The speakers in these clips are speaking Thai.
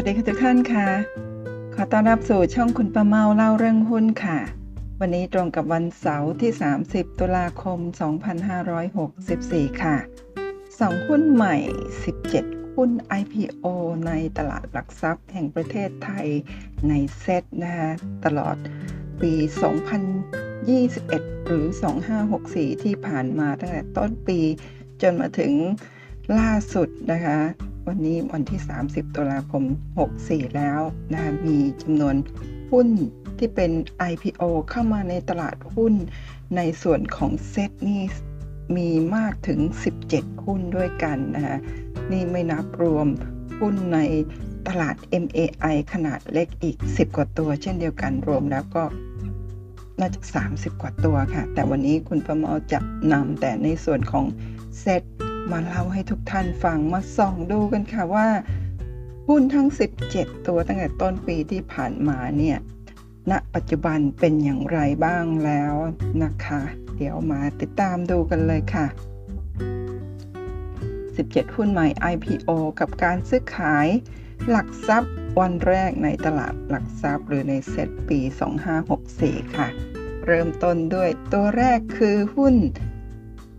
วัสดีค่ะทุกท่านค่ะ ขอต้อนรับสู่ช่องคุณประเมาเล่าเรื่องหุ้นค่ะ วันนี้ตรงกับวันเสาร์ที่ 30 ตุลาคม 2564 ค่ะสองหุ้นใหม่ 17 หุ้น IPO ในตลาดหลักทรัพย์แห่งประเทศไทยในเซตนะคะตลอดปี 2021 หรือ 2564 ที่ผ่านมาตั้งแต่ต้นปีจนมาถึงล่าสุดนะคะ วันนี้วันที่ 30 ตุลาคม 64 แล้วนะคะมีจำนวนหุ้นที่เป็น IPO เข้ามาในตลาดหุ้นในส่วนของเซตนี่มีมากถึง 17 หุ้นด้วยกันนะคะนี่ไม่นับรวมหุ้นในตลาด MAI ขนาดเล็กอีก 10 กว่าตัว เช่นเดียวกันรวมแล้วก็น่าจะ 30 กว่าตัวค่ะ แต่วันนี้คุณประเมาจะนำแต่ในส่วนของเซต มาเล่าให้ทุกท่านฟังมาส่องดูกันค่ะว่าหุ้นทั้ง 17 ตัวตั้งแต่ต้นปีที่ผ่านมาเนี่ยณปัจจุบันเป็นอย่างไรบ้างแล้วนะคะ เดี๋ยวมาติดตามดูกันเลยค่ะ 17 หุ้นใหม่ IPO กับการซื้อขายหลักทรัพย์วันแรกในตลาดหลักทรัพย์หรือในเซตปี 2564 ค่ะ เริ่มต้นด้วยตัวแรกคือหุ้น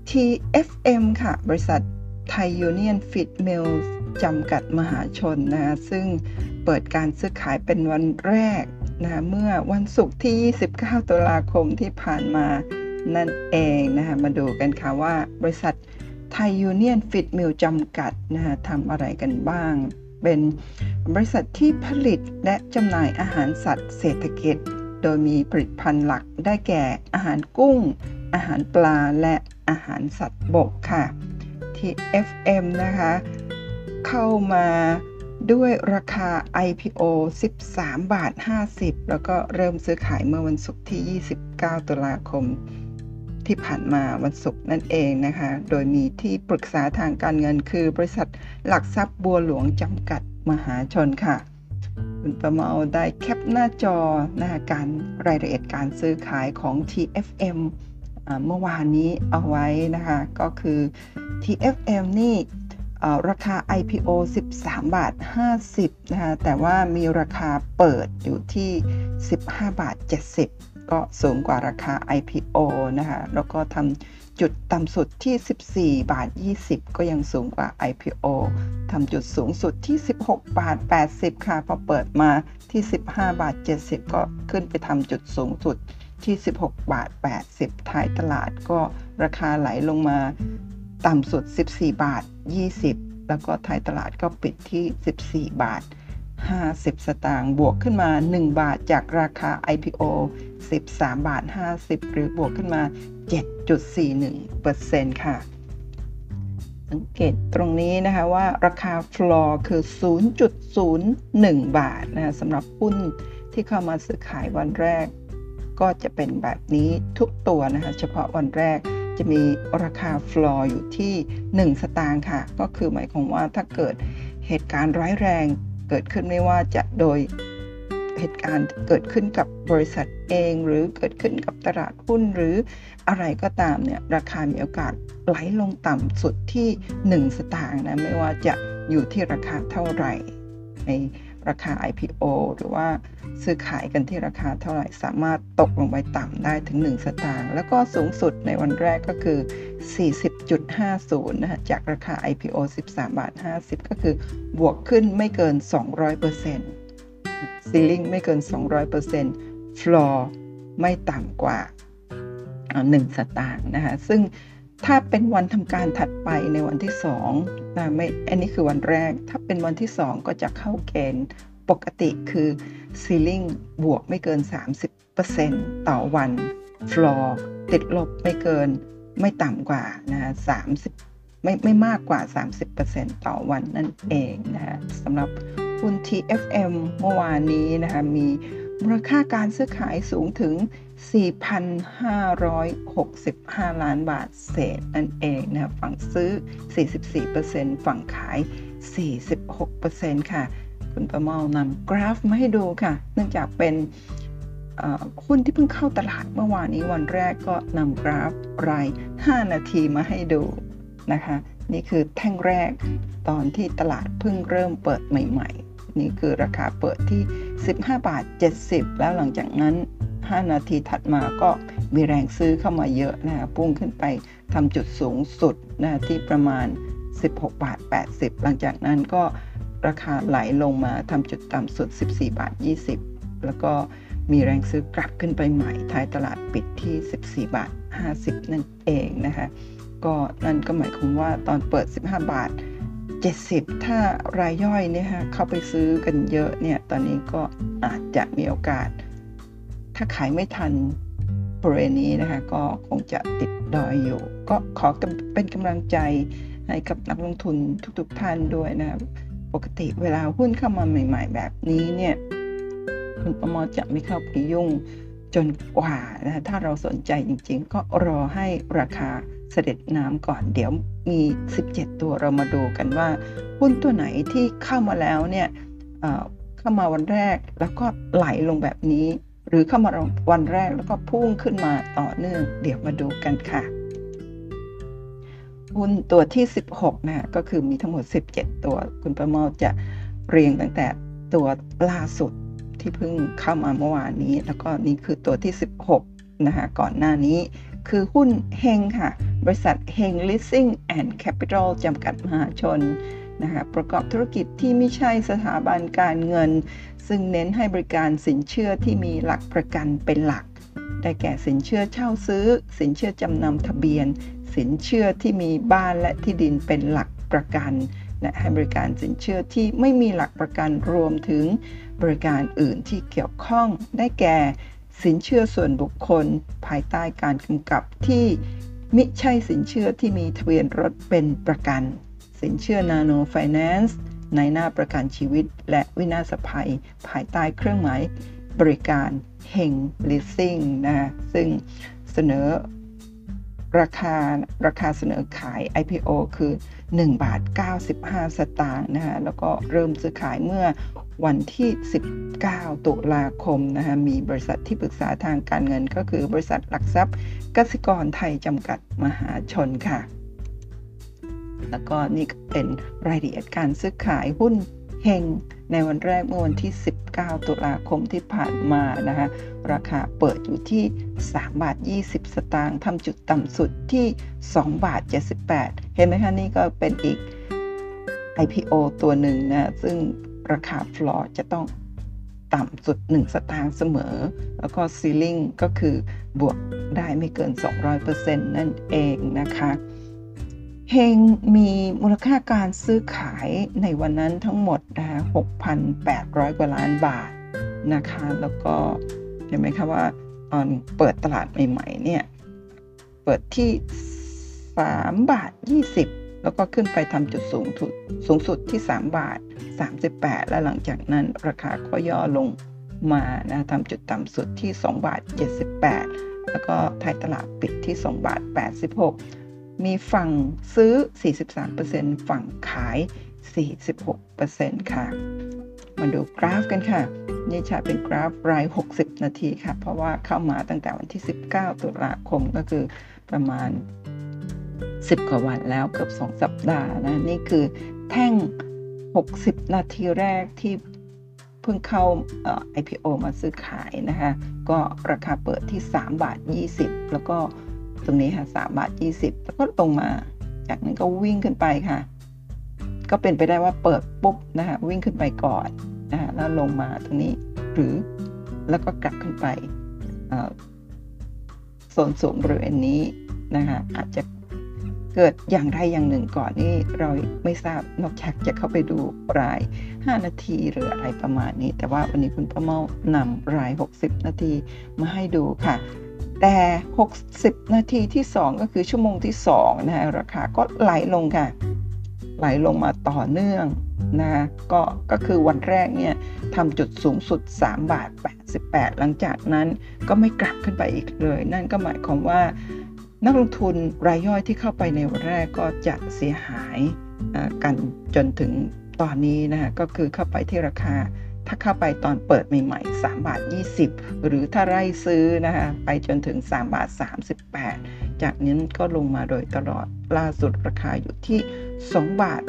TFM ค่ะ บริษัทไทยยูเนียน ฟีดมิลล์จำกัดมหาชนนะคะซึ่งเปิดการซื้อขายเป็นวันแรกนะเมื่อวันศุกร์ที่ 29 ตุลาคมที่ผ่านมานั่นเองนะคะมาดูกันค่ะว่าบริษัทไทยยูเนียนฟีดมิลล์จำกัดนะคะทำอะไรกันบ้าง เป็นบริษัทที่ผลิตและจำหน่ายอาหารสัตว์เศรษฐกิจ โดยมีผลิตภัณฑ์หลักได้แก่อาหารกุ้ง อาหารปลาและ อาหารสัตว์บกค่ะ ที่ FM นะคะ เข้ามาด้วยราคา IPO 13 บาท 50 แล้วก็เริ่มซื้อขายเมื่อวันศุกร์ที่ 29 ตุลาคม ที่ผ่านมาวันศุกร์นั่นเองนะคะ โดยมีที่ปรึกษาทางการเงินคือบริษัทหลักทรัพย์บัวหลวงจำกัดมหาชนค่ะ คุณประเมาได้แคปหน้าจอนะคะการรายละเอียดการซื้อขายของ TFM เมื่อวานนี้เอาไว้นะคะ ก็คือ TFM นี่ราคา IPO 13 บาท 50 นะคะ แต่ว่ามีราคาเปิดอยู่ที่ 15 บาท 70 ก็สูงกว่าราคา IPO นะคะ แล้วก็ทำจุดต่ำสุดที่ 14 บาท 20 ก็ยังสูงกว่า IPO ทำจุดสูงสุดที่ 16 บาท 80 ค่ะ พอเปิดมาที่ 15 บาท 70 ก็ขึ้นไปทำจุดสูงสุด ที่ 16 บาท 80 ท้ายตลาดก็ราคาไหลลงมาต่ำสุด 14 บาท 20 แล้วก็ท้ายตลาดก็ปิดที่ 14 บาท 50 สตางค์บวกขึ้นมา 1 บาทจากราคา IPO 13 บาท 50 หรือบวกขึ้นมา 7.41%ค่ะ สังเกตตรงนี้นะคะว่าราคาฟลอร์คือ 0.01 บาทนะสำหรับหุ้นที่เข้ามาซื้อขายวันแรก ก็จะเป็นแบบนี้ทุกตัวนะคะ เฉพาะวันแรกจะมีราคาฟลอร์อยู่ที่ 1 สตางค์ค่ะ ก็คือหมายความว่าถ้าเกิดเหตุการณ์ร้ายแรงเกิดขึ้นไม่ว่าจะโดยเหตุการณ์เกิดขึ้นกับบริษัทเอง หรือเกิดขึ้นกับตลาดหุ้นหรืออะไรก็ตามเนี่ยราคามีโอกาสไหลลงต่ำสุดที่ 1 สตางค์นะไม่ว่าจะอยู่ที่ราคาเท่าไหร่ใน ราคา IPO หรือว่าซื้อขายกันที่ราคาเท่าไหร่ สามารถตกลงไปต่ำได้ถึง 1 สตางค์แล้วก็สูงสุดในวันแรกก็คือ 40.50นะจากราคา IPO 13บาท50 ก็คือบวกขึ้นไม่เกิน 200% ceiling ไม่เกิน 200%ฟลอร์ไม่ต่ำกว่า 1 สตางค์นะคะซึ่ง ถ้าเป็นวันทำการถัดไปในวันที่2นะไม่อันนี้คือวันแรก ถ้าเป็นวันที่2ก็จะเข้าเกณฑ์ปกติคือ ceiling บวกไม่เกิน 30%ต่อวันฟลอร์ติดลบไม่เกินไม่ต่ำกว่านะฮะ30ไม่ไม่มากกว่า 30%ต่อวันนั่นเองนะฮะสำหรับหุ้น TFM เมื่อวานนี้นะคะมีมูลค่าการซื้อขายสูงถึง 4,565 ล้านบาทเศษนั่นเองนะฝั่งซื้อ 44%ฝั่งขาย 46%ค่ะ คุณประเมานำกราฟมาให้ดูค่ะ เนื่องจากเป็นหุ้นที่เพิ่งเข้าตลาดเมื่อวานนี้วันแรกก็นำกราฟราย 5 นาทีมาให้ดูนะคะ นี่คือแท่งแรกตอนที่ตลาดเพิ่งเริ่มเปิดใหม่ ๆ นี่คือราคาเปิดที่ 15 บาท 70 แล้วหลังจากนั้น 5 นาทีถัดมาก็มีแรงซื้อเข้ามาเยอะนะพุ่งขึ้นไปทำจุดสูงสุดนะที่ประมาณ 16 บาท 80 หลังจากนั้นก็ราคาไหลลงมาทำจุดต่ำสุด 14 บาท 20 แล้วก็มีแรงซื้อกลับขึ้นไปใหม่ท้ายตลาดปิดที่ 14 บาท 50 นั่นเองนะคะ ก็นั่นก็หมายความว่าตอนเปิด 15 บาท 70 ถ้ารายย่อยเนี่ยฮะเข้าไปซื้อกันเยอะเนี่ย ตอนนี้ก็อาจจะมีโอกาส ถ้าขายไม่ทันบริเวณนี้นะคะ ก็คงจะติดดอยอยู่ ก็ขอเป็นกำลังใจให้กับนักลงทุนทุกๆท่านด้วยนะครับปกติเวลาหุ้นเข้ามาใหม่ ๆ แบบนี้เนี่ย คุณประมอจะไม่เข้าไปยุ่งจนกว่านะถ้าเราสนใจจริง ๆ ก็รอให้ราคา เสด็จน้ำก่อนเดี๋ยวมี 17 ตัวเรามาดูกันว่าหุ้นตัวไหนที่เข้ามาแล้วเนี่ยเข้ามาวันแรกแล้วก็ไหลลงแบบนี้ หรือเข้ามาวันแรกแล้วก็พุ่งขึ้นมาต่อเนื่อง เดี๋ยวมาดูกันค่ะหุ้นตัวที่ 16นะก็คือมีทั้งหมด 17 ตัว คุณประเมาจะเรียงตั้งแต่ตัวล่าสุดที่เพิ่งเข้ามาเมื่อวานนี้ แล้วก็นี่คือตัวที่ 16นะคะก่อนหน้านี้ คือหุ้นเฮงค่ะ บริษัทเฮง Leasing and Capital จำกัดมหาชนนะคะประกอบธุรกิจที่ไม่ใช่สถาบันการเงิน ซึ่งเน้นให้บริการสินเชื่อที่มีหลักประกันเป็นหลัก ได้แก่สินเชื่อเช่าซื้อ สินเชื่อจำนำทะเบียน สินเชื่อที่มีบ้านและที่ดินเป็นหลักประกันและให้บริการสินเชื่อที่ไม่มีหลักประกันรวมถึงบริการอื่นที่เกี่ยวข้องได้แก่ สินเชื่อส่วนบุคคล ภายใต้การกำกับที่มิใช่สินเชื่อที่มีทะเบียนรถเป็นประกัน สินเชื่อนาโนไฟแนนซ์นายหน้าประกันชีวิต และวินาศภัย ภายใต้เครื่องหมายบริการเฮงลิสซิ่งนะซึ่งเสนอราคาราคาเสนอขาย IPO คือ 1 บาท 95 สตางค์นะคะแล้วก็เริ่มซื้อขายเมื่อ วันที่ 19 ตุลาคมนะคะมีบริษัทที่ปรึกษาทางการเงินก็คือบริษัทหลักทรัพย์กสิกรไทยจำกัดมหาชนค่ะ แล้วก็นี่เป็นรายละเอียดการซื้อขายหุ้นเฮงในวันแรกเมื่อวันที่ 19 ตุลาคมที่ผ่านมานะคะราคาเปิดอยู่ที่ 3 บาท 20 สตางค์ทำจุดต่ำสุดที่ 2 บาท 78 เห็นไหมคะ นี่ก็เป็นอีก IPO ตัวหนึ่งนะ ซึ่ง ราคาฟลอร์จะต้องต่ำสุด 1 สตางค์เสมอ แล้วก็ซีลิงก็คือบวกได้ไม่เกิน 200%นั่นเองนะคะเฮงมีมูลค่าการซื้อขายในวันนั้นทั้งหมดนะคะ6,800 กว่าล้านบาทนะคะ แล้วก็เห็นไหมคะว่าตอนเปิดตลาดใหม่ๆเนี่ย เปิดที่ 3 บาท 20 แล้วก็ขึ้นไปทำจุดสูงสุดสูงสุดที่ 3 บาท 38 และหลังจากนั้นราคาก็ย่อลงมานะทำจุดต่ำสุดที่ 2 บาท 78 แล้วก็ไทยตลาดปิดที่ 2 บาท 86 มีฝั่งซื้อ 43%ฝั่งขาย 46%ค่ะ มาดูกราฟกันค่ะ นี่จะเป็นกราฟราย 60 นาทีค่ะ เพราะว่าเข้ามาตั้งแต่วันที่ 19 ตุลาคมก็คือประมาณ 10กว่าวันแล้วเกือบ 2 สัปดาห์นะนี่คือแท่ง 60 นาทีแรกที่เพิ่งเข้า IPO มาซื้อขายนะคะ ก็ราคาเปิดที่ 3 บาท 20 แล้วก็ตรงนี้ค่ะสามบาทยี่สิบแล้วก็ลงมา จากนั้นก็วิ่งขึ้นไปค่ะ ก็เป็นไปได้ว่าเปิดปุ๊บนะคะวิ่งขึ้นไปก่อนนะคะแล้วลงมาตรงนี้หรือแล้วก็กลับขึ้นไปโซนสูงบริเวณนี้นะคะอาจจะ เกิดอย่างใดอย่างหนึ่งก่อนนี่เราไม่ทราบนอกจากจะเข้าไปดูราย 5 นาทีหรืออะไรประมาณนี้ แต่ว่าวันนี้คุณป้าเมานำราย 60 นาทีมาให้ดูค่ะ แต่ 60 นาทีที่ 2 ก็คือชั่วโมงที่2นะฮะราคาก็ไหลลงค่ะ ไหลลงมาต่อเนื่องนะก็ก็คือวันแรกเนี่ยทำจุดสูงสุด 3 บาท 88 หลังจากนั้นก็ไม่กลับขึ้นไปอีกเลย นั่นก็หมายความว่า นักลงทุนรายย่อยที่เข้าไปในวันแรกก็จะเสียหายกันจนถึงตอนนี้นะฮะก็คือเข้าไปที่ราคา ถ้าเข้าไปตอนเปิดใหม่ๆ3บาท20 หรือถ้าไล่ซื้อนะคะไปจนถึง3บาท38 จากนี้ก็ลงมาโดยตลอดล่าสุดราคาอยู่ที่2บาท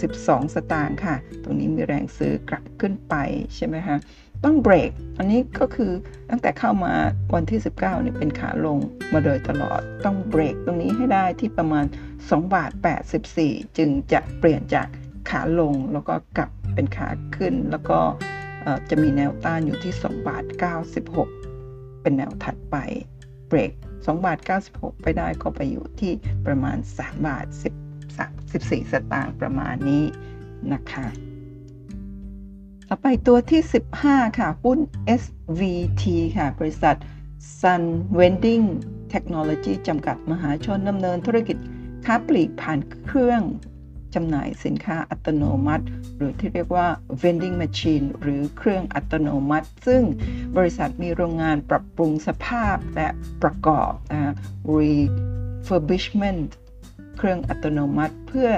82 สตางค์ค่ะ ตรงนี้มีแรงซื้อกลับขึ้นไปใช่ไหมคะ ต้องเบรก อันนี้ก็คือตั้งแต่เข้ามาวันที่ 19เนี่ยเป็นขาลงมาโดยตลอด ต้องเบรกตรงนี้ให้ได้ที่ประมาณ 2 บาท 84 จึงจะเปลี่ยนจากขาลงแล้วก็กลับเป็นขาขึ้น แล้วก็จะมีแนวต้านอยู่ที่ 2 บาท 96 เป็นแนวถัดไป เบรก 2 บาท 96 ไปได้ก็ไปอยู่ที่ประมาณ 3 บาท10 14 สตางค์ประมาณนี้นะคะ ต่อไปตัวที่ 15 ค่ะ หุ้น SVT ค่ะ บริษัท Sun Vending Technology จำกัดมหาชนดำเนินธุรกิจค้าปลีกผ่านเครื่องจำหน่ายสินค้าอัตโนมัติ หรือที่เรียกว่า vending machine หรือเครื่องอัตโนมัติ ซึ่งบริษัทมีโรงงานปรับปรุงสภาพและประกอบ refurbishment เครื่องอัตโนมัติ เพื่อ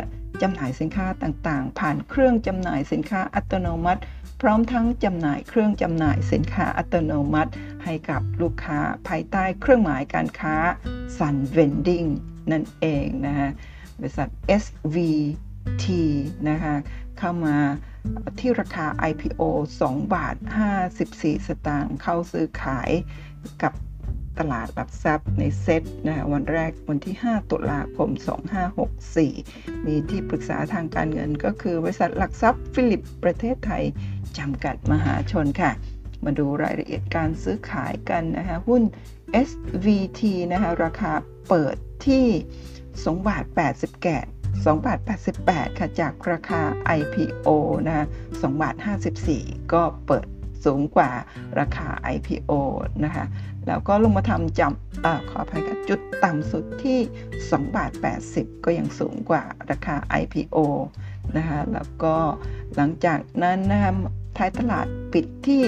จำหน่ายสินค้าต่างๆ ผ่านเครื่องจำหน่ายสินค้าอัตโนมัติ ร้อมทั้งจำหน่ายเครื่องจำหน่ายสินค้าอัตโนมัติ ให้กับลูกค้าภายใต้เครื่องหมายการค้า Sun Vending นั่นเองนะฮะบริษัท SVT นะคะเข้ามาที่ราคา IPO 2 บาท 54 สตางค์เข้าซื้อขายกับ ตลาดหลักทรัพย์ในเซ็ตนะวันแรกวันที่ 5 ตุลาคม 2564 มีที่ปรึกษาทางการเงินก็คือบริษัทหลักทรัพย์ฟิลิปประเทศไทย จำกัดมหาชนค่ะ มาดูรายละเอียดการซื้อขายกันนะคะหุ้น SVT นะคะราคาเปิดที่2บาท80แก2บาท88 ค่ะ จากราคา IPO นะ2บาท54 ก็เปิด สูงกว่าราคา IPO นะคะแล้วก็ลงมาทำจำอขออภัยค่ะจุดต่ำสุดที่2บาท80 ก็ยังสูงกว่าราคา IPO นะคะแล้วก็หลังจากนั้นนะคะท้ายตลาดปิดที่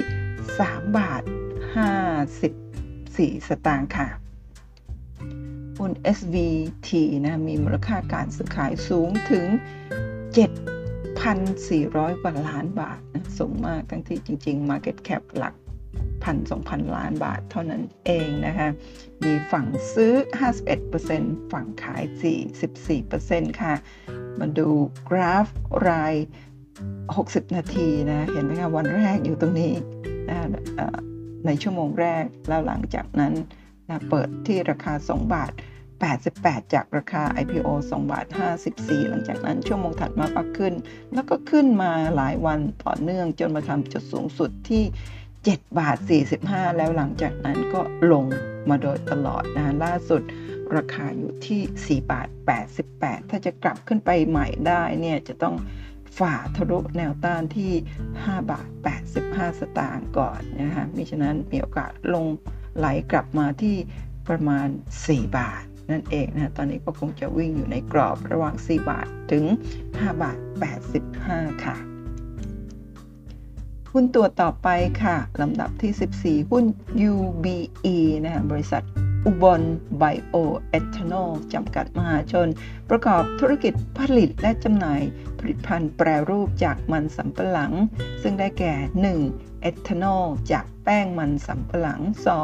3 บาท 54 สตางค์ค่ะหุ้น SVT นะมีมูลค่าการซื้อขายสูงถึง7 1,400 กว่าล้านบาทนะสูงมากทั้งที่จริง ๆ Market Cap หลักพันสองพันล้านบาทเท่านั้นเองนะคะ มีฝั่งซื้อ 51%ฝั่งขาย 44%ค่ะ มาดูกราฟราย 60 นาทีนะ เห็นไหมคะ วันแรกอยู่ตรงนี้ในชั่วโมงแรกแล้วหลังจากนั้นนะเปิดที่ราคา 2 บาท 88 จากราคา IPO 2บาท54 หลังจากนั้นชั่วโมงถัดมาก็ขึ้น แล้วก็ขึ้นมาหลายวันต่อเนื่องจนมาทำจุดสูงสุดที่ 7 บาท 45 แล้วหลังจากนั้นก็ลงมาโดยตลอดนะล่าสุดราคาอยู่ที่ 4 บาท 88 ถ้าจะกลับขึ้นไปใหม่ได้เนี่ยจะต้องฝ่าทะลุแนวต้านที่ 5 บาท 85 สตางค์ก่อนนะคะมิฉะนั้นมีโอกาสลงไหลกลับมาที่ประมาณ 4 บาท นั่นเองนะตอนนี้ก็คงจะวิ่งอยู่ในกรอบระหว่าง 4 บาทถึง 5 บาท 85 ค่ะ หุ้นตัวต่อไปค่ะลำดับที่ 14 หุ้น UBE นะบริษัทอุบลไบโอเอทานอลจำกัดมหาชน ประกอบธุรกิจผลิตและจำหน่ายผลิตภัณฑ์แปรรูปจากมันสำปะหลัง ซึ่งได้แก่ 1. เอทานอลจากแป้งมันสำปะหลัง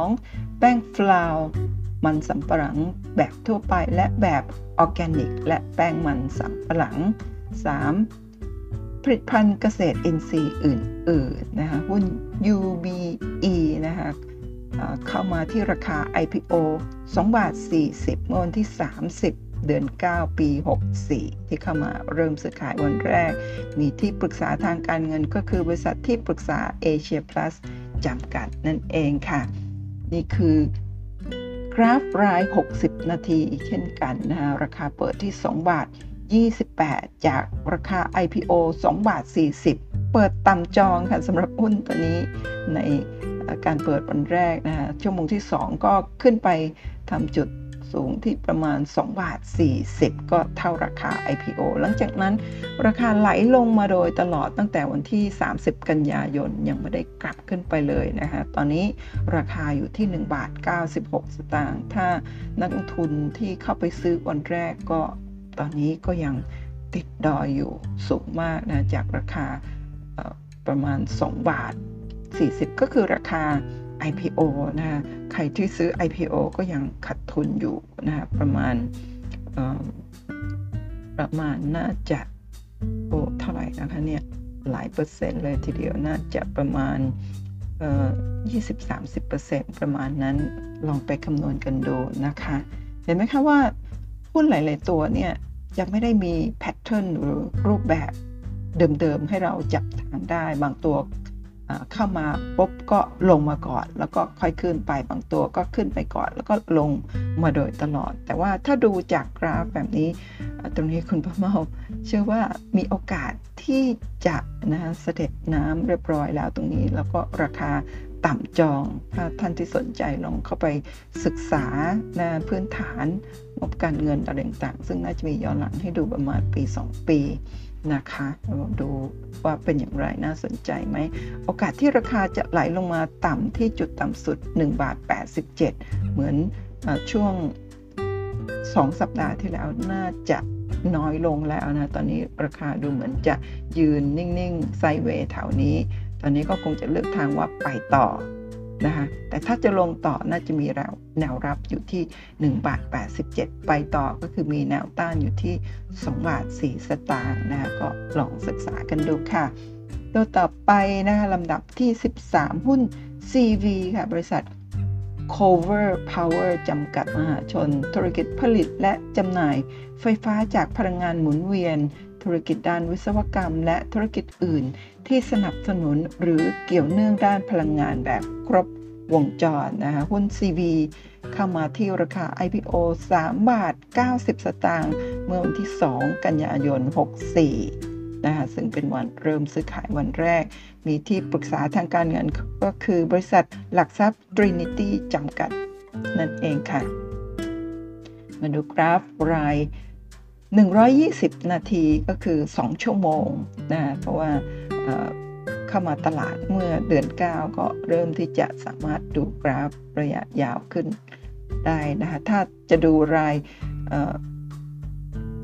2. แป้งฟลาว มันสำปะหลังแบบทั่วไปและแบบออร์แกนิก และแป้งมันสำปะหลัง 3. ผลิตภัณฑ์เกษตรอินทรีย์อื่นๆนะคะหุ้น UBE นะคะเข้ามาที่ราคา IPO 2บาท40เมื่อวันที่ 30 เดือน 9 ปี 64 ที่เข้ามาเริ่มซื้อขายวันแรก มีที่ปรึกษาทางการเงินก็คือบริษัทที่ปรึกษาเอเชียพลัสจำกัดนั่นเองค่ะ นี่คือ กราฟราย 60 นาทีเช่นกันนะราคาเปิดที่ 2 บาท 28 จากราคา IPO 2 บาท 40 เปิดต่ำจองค่ะสำหรับหุ้นตัวนี้ในการเปิดวันแรกนะคะชั่วโมงที่ 2 ก็ขึ้นไปทำจุด สูงที่ประมาณ 2 บาท 40 ก็เท่าราคา IPO หลังจากนั้นราคาไหลลงมาโดยตลอดตั้งแต่วันที่ 30 กันยายนยังไม่ได้กลับขึ้นไปเลยนะฮะตอนนี้ราคาอยู่ที่ 1 บาท 96 สตางค์ถ้านักลงทุนที่เข้าไปซื้อวันแรกก็ตอนนี้ก็ยังติดดอยอยู่สูงมากนะจากราคาประมาณ 2 บาท 40 ก็คือราคา IPO นะใครที่ซื้อ IPO ก็ยังขัดทุนอยู่นะประมาณประมาณน่าจะโอ้เท่าไหร่นะคะเนี่ยหลายเปอร์เซ็นต์เลยทีเดียวน่าจะประมาณเอ่อ20-30%ประมาณนั้นลองไปคำนวณกันดูนะคะ เห็นไหมคะว่าหุ้นหลาย ๆ ตัวเนี่ยยังไม่ได้มีแพทเทิร์นหรือรูปแบบเดิม ๆ ให้เราจับทางได้ บางตัว เข้ามาปุ๊บก็ลงมาก่อน แล้วก็ค่อยขึ้นไปบางตัวก็ขึ้นไปก่อน แล้วก็ลงมาโดยตลอด แต่ว่าถ้าดูจากกราฟแบบนี้ ตรงนี้คุณพ่อเมาเชื่อว่ามีโอกาสที่จะนะเสด็จน้ำเรียบร้อยแล้วตรงนี้ แล้วก็ราคาต่ำจองถ้าท่านที่สนใจลองเข้าไปศึกษานะพื้นฐานงบการเงินอะไรต่างๆซึ่งน่าจะมีย้อนหลังให้ดูประมาณปี 2 ปี นะคะลองดูว่าเป็นอย่างไรน่าสนใจไหม โอกาสที่ราคาจะไหลลงมาต่ำที่จุดต่ำสุด1บาท87 เหมือนอช่วง 2 สัปดาห์ที่แล้วน่าจะน้อยลงแล้วนะ ตอนนี้ราคาดูเหมือนจะยืนนิ่ง ๆ ไซเวย์แถวนี้ ตอนนี้ก็คงจะเลือกทางว่าไปต่อ นะคะแต่ถ้าจะลงต่อน่าจะมีแนวรับอยู่ที่1บาท87 ไปต่อก็คือมีแนวต้านอยู่ที่2บาท4สตางค์นะคะก็ลองศึกษากันดูค่ะ ตัวต่อไปนะคะลำดับที่ 13 หุ้น CV ค่ะ บริษัท Cover Power จำกัดมหาชน ธุรกิจผลิตและจำหน่ายไฟฟ้าจากพลังงานหมุนเวียน ธุรกิจด้านวิศวกรรม และธุรกิจอื่น ที่สนับสนุนหรือเกี่ยวเนื่องด้านพลังงานแบบครบวงจรนะคะหุ้น CV เข้ามาที่ราคา IPO 3 บาท 90 สตางค์เมื่อวันที่ 2 กันยายน 64 นะคะซึ่งเป็นวันเริ่มซื้อขายวันแรก มีที่ปรึกษาทางการเงินก็คือบริษัทหลักทรัพย์ Trinity จำกัดนั่นเองค่ะ มาดูกราฟราย 120 นาทีก็คือ 2 ชั่วโมงนะเพราะว่า เข้ามาตลาดเมื่อเดือน 9 ก็เริ่มที่จะสามารถดูกราฟระยะยาวขึ้นได้นะคะถ้าจะดูราย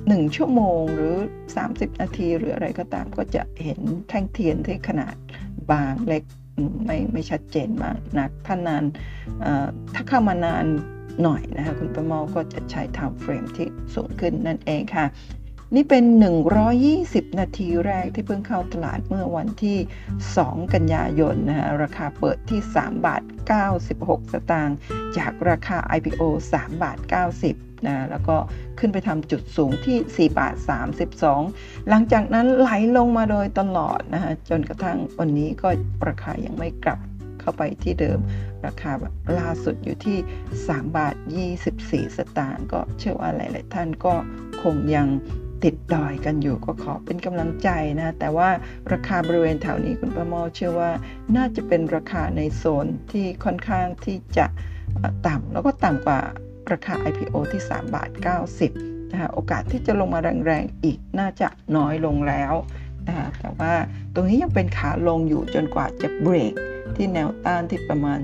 หนึ่งชั่วโมงหรือ 30 นาทีหรืออะไรก็ตามก็จะเห็นแท่งเทียนที่ขนาดบางเล็กไม่ไม่ชัดเจนมากนักถ้านานถ้าเข้ามานานหน่อยนะคะคุณประมาก็จะใช้ time frame ที่สูงขึ้นนั่นเองค่ะ นี่เป็น 120 นาทีแรกที่เพิ่งเข้าตลาดเมื่อวันที่ 2 กันยายนนะฮะราคาเปิดที่ 3 บาท 96 สตางค์จากราคา IPO 3 บาท 90นะแล้วก็ขึ้นไปทำจุดสูงที่ 4 บาท 32 หลังจากนั้นไหลลงมาโดยตลอดนะฮะจนกระทั่งวันนี้ก็ราคายังไม่กลับเข้าไปที่เดิมราคาล่าสุดอยู่ที่ 3 บาท 24 สตางค์ก็เชื่อว่าหลาย ๆ ท่านก็คงยัง ติดดอยกันอยู่ก็ขอเป็นกำลังใจนะแต่ว่าราคาบริเวณแถวนี้คุณประมอเชื่อว่าน่าจะเป็นราคาในโซนที่ค่อนข้างที่จะต่ำแล้วก็ต่ำกว่าราคา IPO ที่ 3 บาท 90นะคะโอกาสที่จะลงมาแรงๆอีกน่าจะน้อยลงแล้วนะคะแต่ว่าตรงนี้ยังเป็นขาลงอยู่จนกว่าจะเบรกที่แนวต้านที่ประมาณ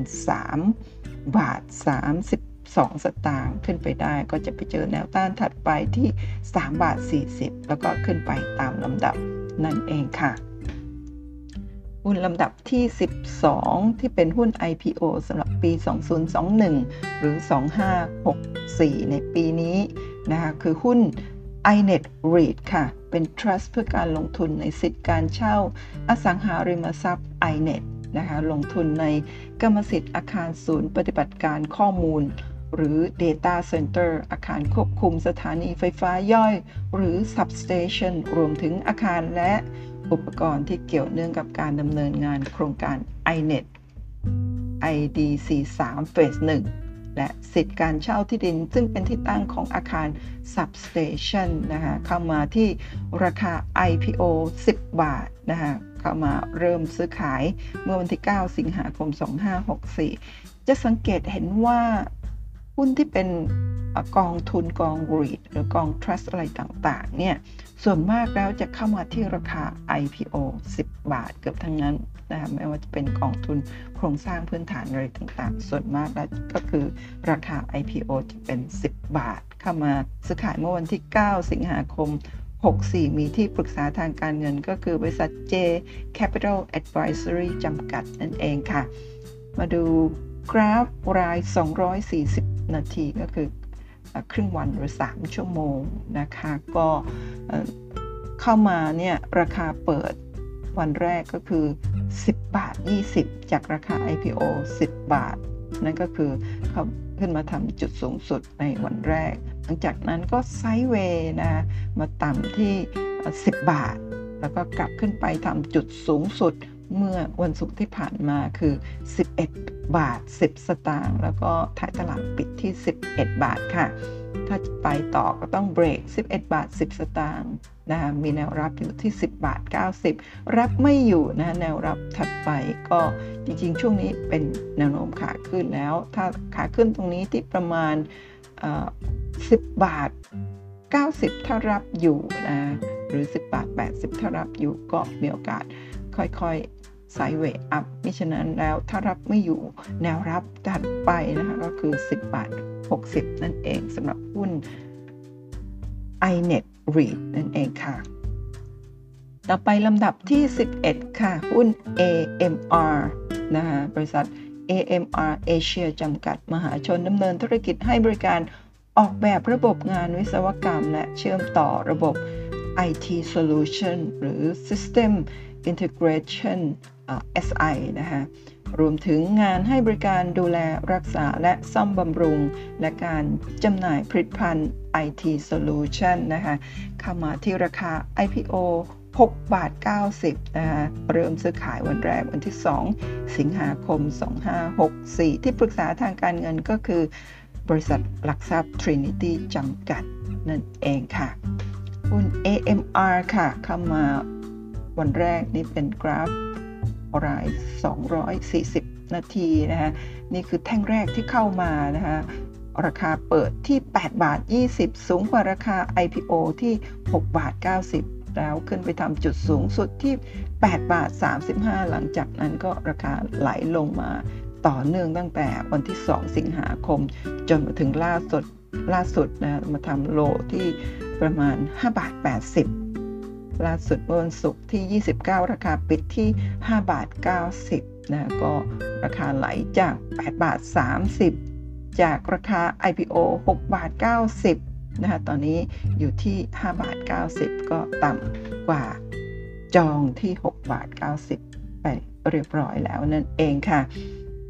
3 บาท30 2 สตางค์ขึ้นไปได้ก็จะไปเจอแนวต้านถัดไปที่ 3 บาท 40 แล้วก็ขึ้นไปตามลำดับนั่นเองค่ะ หุ้นลำดับที่ 12 ที่เป็นหุ้น IPO สำหรับปี 2021 หรือ 2564 ในปีนี้นะคะคือหุ้น iNet REIT ค่ะ เป็น trust เพื่อการลงทุนในสิทธิการเช่า อสังหาริมทรัพย์ iNet นะคะลงทุนในกรรมสิทธิ์อาคารศูนย์ปฏิบัติการข้อมูล หรือ Data Center อาคารควบคุมสถานีไฟฟ้าย่อย หรือ Substation รวมถึงอาคารและอุปกรณ์ที่เกี่ยวเนื่องกับการดำเนินงานโครงการ iNet IDC 3 Phase 1 และสิทธิการเช่าที่ดิน ซึ่งเป็นที่ตั้งของอาคาร Substation นะคะเข้ามาที่ราคา IPO 10 บาทนะคะเข้ามาเริ่มซื้อขายเมื่อวันที่ 9 สิงหาคม 2564 จะสังเกตเห็นว่า หุ้นที่เป็นกองทุนกองรีดหรือกอง trust อะไรต่างๆเนี่ยส่วนมากแล้วจะเข้ามาที่ราคา IPO 10 บาทเกือบทั้งนั้นนะคะไม่ว่าจะเป็นกองทุนโครงสร้างพื้นฐานอะไรต่างๆ ส่วนมากแล้วก็คือราคา IPO จะเป็น 10 บาท เข้ามาซื้อขายเมื่อวันที่ 9 สิงหาคม 64 มีที่ปรึกษาทางการเงินก็คือบริษัท J Capital Advisory จำกัดนั่นเองค่ะ มาดู กราฟราย 240 นาทีก็คือครึ่งวันหรือ 3 ชั่วโมงนะคะ ก็เข้ามาเนี่ยราคาเปิดวันแรกก็คือ 10 บาท 20 จากราคา IPO 10 บาท นั่นก็คือเขาขึ้นมาทำจุดสูงสุดในวันแรก หลังจากนั้นก็ไซด์เวย์นะมาต่ำที่ 10 บาท แล้วก็กลับขึ้นไปทำจุดสูงสุด เมื่อวันศุกร์ที่ผ่านมาคือ 11 บาท 10 สตางค์แล้วก็ท้ายตลาดปิดที่ 11 บาทค่ะ ถ้าไปต่อก็ต้องเบรก 11 บาท 10 สตางค์นะคะมีแนวรับอยู่ที่ 10 บาท 90 รับไม่อยู่นะแนวรับถัดไปก็จริงๆ ช่วงนี้เป็นแนวโน้มขาขึ้นแล้ว ถ้าขาขึ้นตรงนี้ที่ประมาณ 10 บาท 90 ถ้ารับอยู่นะหรือ 10 บาท 80 ถ้ารับอยู่ก็มีโอกาสค่อยๆ ไซด์เวย์อัพมิฉะนั้นแล้วถ้ารับไม่อยู่แนวรับถัดไปนะคะก็คือ 10 บาท 60 นั่นเองสำหรับหุ้น iNet REIT นั่นเองค่ะ ต่อไปลำดับที่ 11 ค่ะ หุ้น AMR นะคะบริษัท AMR Asia จำกัดมหาชนดำเนินธุรกิจให้บริการออกแบบระบบงานวิศวกรรม และเชื่อมต่อระบบ IT Solution หรือ System Integration SI นะคะรวมถึงงานให้บริการดูแลรักษาและซ่อมบำรุง และการจำหน่ายผลิตภัณฑ์ IT Solution นะคะเข้ามาที่ราคา IPO 6บาท 90 นะคะเริ่มซื้อขายวันแรกวันที่ 2 สิงหาคม 2564 ที่ปรึกษาทางการเงินก็คือบริษัทหลักทรัพย์ Trinity จำกัดนั่นเองค่ะหุ้น AMR ค่ะ เข้ามาวันแรกนี่เป็นกราฟ ราย 240 นาทีนะคะนี่คือแท่งแรกที่เข้ามานะคะราคาเปิดที่ 8 บาท 20 สูงกว่าราคา IPO ที่ 6 บาท 90 แล้วขึ้นไปทำจุดสูงสุดที่ 8 บาท 35 หลังจากนั้นก็ราคาไหลลงมาต่อเนื่องตั้งแต่วันที่ 2 สิงหาคม จนมาถึงล่าสุดล่าสุดนะมาทำโลที่ประมาณ 5 บาท 80 ล่าสุดเมื่อวันศุกร์ที่ 29 ราคาปิดที่ 5 บาท 90 นะก็ราคาไหลจาก 8 บาท 30 จากราคา IPO 6 บาท 90 นะคะตอนนี้อยู่ที่ 5 บาท 90 ก็ต่ำกว่าจองที่ 6 บาท 90 ไปเรียบร้อยแล้วนั่นเองค่ะ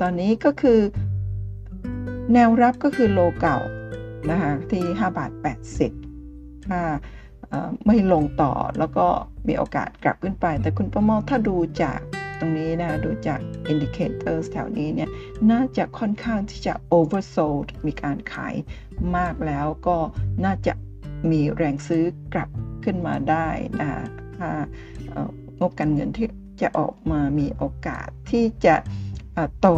ตอนนี้ก็คือ แนวรับก็คือโลเก่านะคะที่ 5 บาท 80ถ้า ไม่ลงต่อแล้วก็มีโอกาสกลับขึ้นไป แต่คุณประมอถ้าดูจากตรงนี้นะ ดูจาก indicators แถวนี้เนี่ย น่าจะค่อนข้างที่จะ oversold มีการขายมากแล้วก็น่าจะมีแรงซื้อกลับขึ้นมาได้นะถ้างบการเงินที่จะออกมามีโอกาสที่จะโต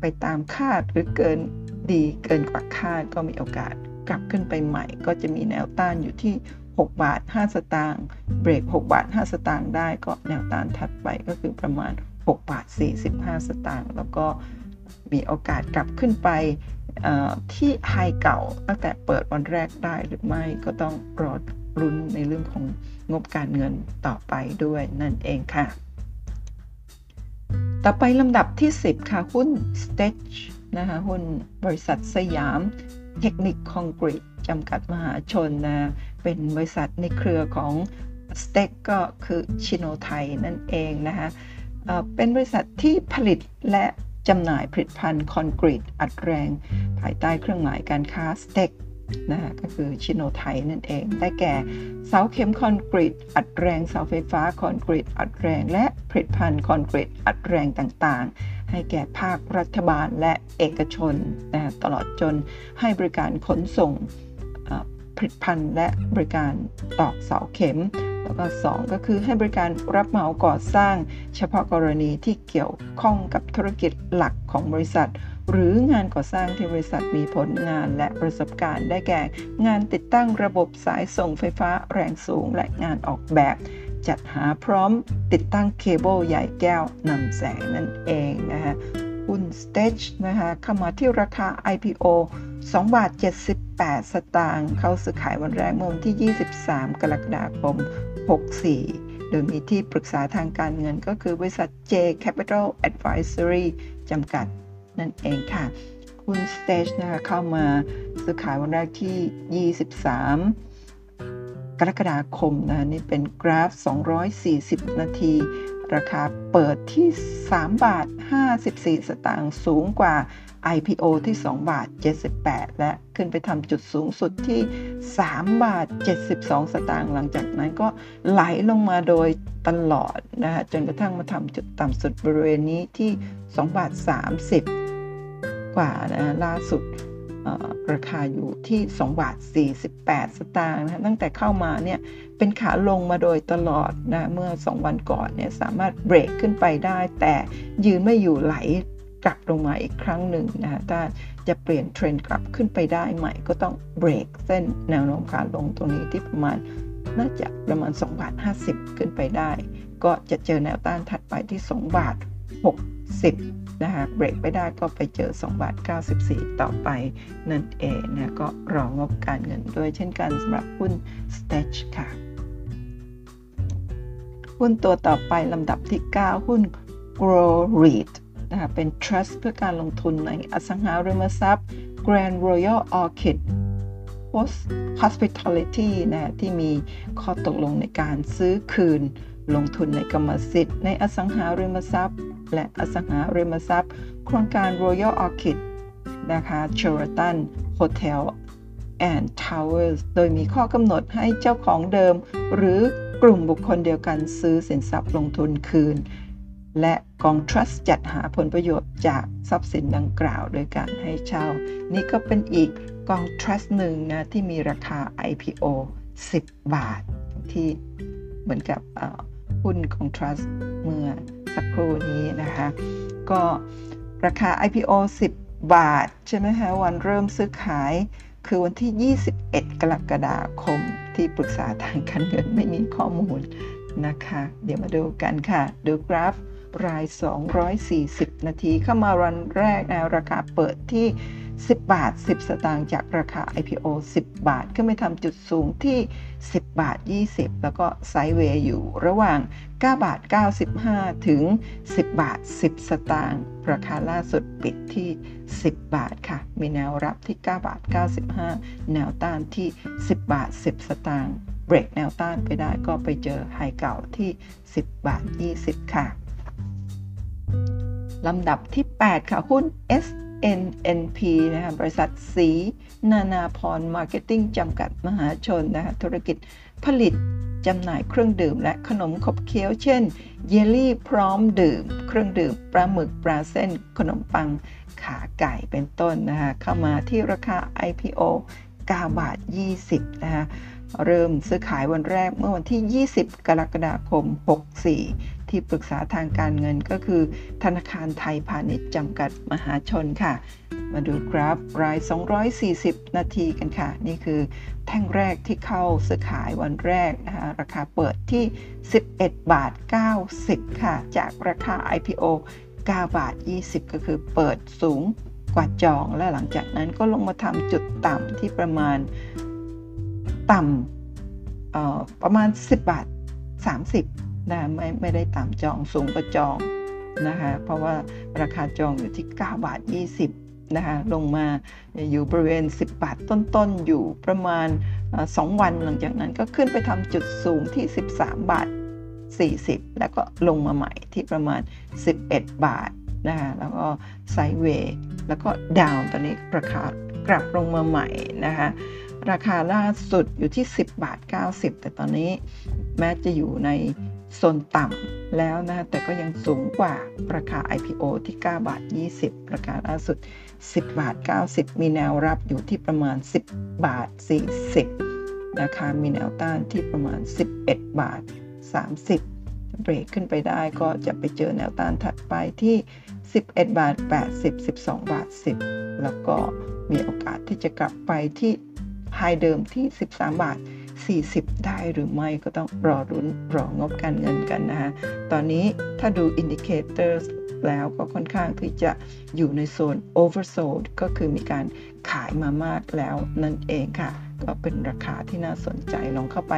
ไปตามคาดหรือเกินดีเกินกว่าคาดก็มีโอกาส กลับขึ้นไปใหม่ ก็จะมีแนวต้านอยู่ที่ 6 บาท 5 สตางค์เบรก 6 บาท 5 สตางค์ได้ก็แนวต้านถัดไปก็คือประมาณ 6 บาท 45 สตางค์แล้วก็มีโอกาสกลับขึ้นไปที่ไฮเก่าตั้งแต่เปิดวันแรกได้หรือไม่ก็ต้องรอรุ้นในเรื่องของงบการเงินต่อไปด้วยนั่นเองค่ะ ต่อไปลำดับที่ 10 ค่ะ หุ้น Stitch นะคะหุ้นบริษัทสยาม เทคนิคคอนกรีตจำกัดมหาชนนะ เป็นบริษัทในเครือของ STEC ก็คือซิโนไทยนั่นเองนะคะเป็นบริษัทที่ผลิตและจำหน่ายผลิตภัณฑ์คอนกรีตอัดแรง ภายใต้เครื่องหมายการค้า STEC นะก็คือซิโนไทยนั่นเอง ได้แก่เสาเข็มคอนกรีตอัดแรงเสาไฟฟ้าคอนกรีตอัดแรง และผลิตภัณฑ์คอนกรีตอัดแรงต่างๆ ให้แก่ภาครัฐบาลและเอกชนนะตลอดจนให้บริการขนส่งผลิตภัณฑ์และบริการตอกเสาเข็ม แล้วก็ 2 ก็คือให้บริการรับเหมาก่อสร้าง เฉพาะกรณีที่เกี่ยวข้องกับธุรกิจหลักของบริษัท หรืองานก่อสร้างที่บริษัทมีผลงานและประสบการณ์ ได้แก่ งานติดตั้งระบบสายส่งไฟฟ้าแรงสูงและงานออกแบบ จัดหาพร้อมติดตั้งเคเบิลใหญ่แก้วนำแสงนั่นเองนะคะหุ้น Stage นะคะเข้ามาที่ราคา IPO 2 บาท 78 สตางค์เข้าซื้อขายวันแรกเมื่อวันที่ 23 กรกฎาคม 64 โดยมีที่ปรึกษาทางการเงินก็คือบริษัท J Capital Advisory จำกัดนั่นเองค่ะหุ้น Stage นะคะเข้ามาซื้อขายวันแรกที่ 23 กรกฎาคมนะนี่เป็นกราฟ 240 นาที ราคาเปิดที่ 3 บาท 54 สตางค์สูงกว่า IPO ที่ 2 บาท 78 และขึ้นไปทำจุดสูงสุดที่ 3 บาท 72 สตางค์หลังจากนั้นก็ไหลลงมาโดยตลอดนะคะจนกระทั่งมาทำจุดต่ำสุดบริเวณนี้ที่ 2 บาท 30 กว่านะล่าสุด ราคาอยู่ที่2บาท48 สตางค์นะตั้งแต่เข้ามาเนี่ยเป็นขาลงมาโดยตลอดนะเมื่อ 2 วันก่อนเนี่ยสามารถเบรกขึ้นไปได้ แต่ยืนไม่อยู่ไหลกลับลงมาอีกครั้งหนึ่งนะถ้าจะเปลี่ยนเทรนด์กลับขึ้นไปได้ใหม่ก็ต้องเบรกเส้นแนวโน้มขาลงตรงนี้ที่ประมาณน่าจะประมาณ2บาท50 ขึ้นไปได้ ก็จะเจอแนวต้านถัดไปที่2บาท60 นะคะเบรกไปได้ก็ไปเจอ2บาท94 ต่อไปนั่นเองนะก็รองบการเงินด้วยเช่นกันสำหรับหุ้น s t a t c h ค่ะหุ้นตัวต่อไปลำดับที่ 9 หุ้น Grow REIT นะคะเป็น trust เพื่อการลงทุนในอสังหาริมทรัพย์ Grand Royal Orchid Hospitality นะที่มีข้อตกลงในการซื้อคืน ลงทุนในกรรมสิทธิ์ในอสังหาริมทรัพย์ และอสังหาริมทรัพย์ โครงการ Royal Orchid นะคะ Sheraton Hotel and Towers โดยมีข้อกำหนดให้เจ้าของเดิม หรือกลุ่มบุคคลเดียวกันซื้อสินทรัพย์ลงทุนคืน และกอง trust จัดหาผลประโยชน์จากทรัพย์สินดังกล่าว โดยการให้เช่า นี่ก็เป็นอีกกอง trust หนึ่งนะที่มีราคา IPO 10 บาทที่เหมือนกับ หุ้นของ trust เมื่อสักครู่นี้นะคะ ก็ราคา IPO 10 บาท ใช่ไหมคะวันเริ่มซื้อขายคือวันที่ 21 กรกฎาคมที่ปรึกษาทางการเงินไม่มีข้อมูลนะคะ เดี๋ยวมาดูกันค่ะ ดูกราฟราย 240 นาทีเข้ามาวันแรกนะราคาเปิดที่ 10 บาท 10 สตางค์จากราคา IPO 10 บาท ขึ้นไปทำจุดสูงที่ 10 บาท 20 แล้วก็ไซด์เวย์อยู่ระหว่าง 9 บาท 95 ถึง 10 บาท 10 สตางค์ราคาล่าสุดปิดที่ 10 บาทค่ะ มีแนวรับที่ 9 บาท 95 แนวต้านที่ 10 บาท 10 สตางค์เบรกแนวต้านไปได้ก็ไปเจอไฮเก่าที่ 10 บาท 20 ค่ะลำดับที่ 8 ค่ะ หุ้น NNP นะคะบริษัทศรีนานาพรมาร์เก็ตติ้งจำกัดมหาชนนะคะธุรกิจผลิตจำหน่ายเครื่องดื่มและขนมขบเคี้ยว เช่น เยลลี่พร้อมดื่ม เครื่องดื่มปลาหมึกปลาเส้น ขนมปังขาไก่เป็นต้นนะคะเข้ามาที่ราคา IPO 9บาท 20นะคะเริ่มซื้อขายวันแรกเมื่อวันที่ 20 กรกฎาคม 64 ที่ปรึกษาทางการเงินก็คือ ธนาคารไทยพาณิชย์จำกัดมหาชนค่ะ มาดูกราฟราย 240 นาทีกันค่ะ นี่คือแท่งแรกที่เข้าซื้อขายวันแรกนะคะราคาเปิดที่ 11 บาท 90 ค่ะ จากราคา IPO 9 บาท 20 ก็คือเปิดสูงกว่าจองและหลังจากนั้นก็ลงมาทำจุดต่ำที่ประมาณต่ำประมาณ 10 บาท 30 นะไม่ไม่ได้ต่ำจองสูงกว่าจองนะคะเพราะว่าราคาจองอยู่ที่ 9 บาท 20นะคะลงมาอยู่บริเวณ 10 บาทต้นๆ อยู่ประมาณ 2 วันหลังจากนั้นก็ขึ้นไปทำจุดสูงที่ 13 บาท 40 แล้วก็ลงมาใหม่ที่ประมาณ 11 บาทนะคะแล้วก็ไซเวย์แล้วก็ดาวตอนนี้ราคากลับลงมาใหม่นะคะราคาล่าสุดอยู่ที่ 10 บาท 90 แต่ตอนนี้แม้จะอยู่ใน โซนต่ำแล้วนะแต่ก็ยังสูงกว่าราคา IPO ที่ 9 บาท 20 ราคาล่าสุด 10 บาท 90 มีแนวรับอยู่ที่ประมาณ 10 บาท 40ราคามีแนวต้านที่ประมาณ 11 บาท 30 เบรกขึ้นไปได้ก็จะไปเจอแนวต้านถัดไปที่ 11 บาท 80 12 บาท 10 แล้วก็มีโอกาสที่จะกลับไปที่ high เดิมที่ 13 บาท 40 ได้หรือไม่ก็ต้องรอลุ้นรองบการเงินกันนะฮะตอนนี้ถ้าดู indicator แล้วก็ค่อนข้างที่จะอยู่ในโซน oversold ก็คือมีการขายมามากแล้วนั่นเองค่ะ ก็เป็นราคาที่น่าสนใจลองเข้าไป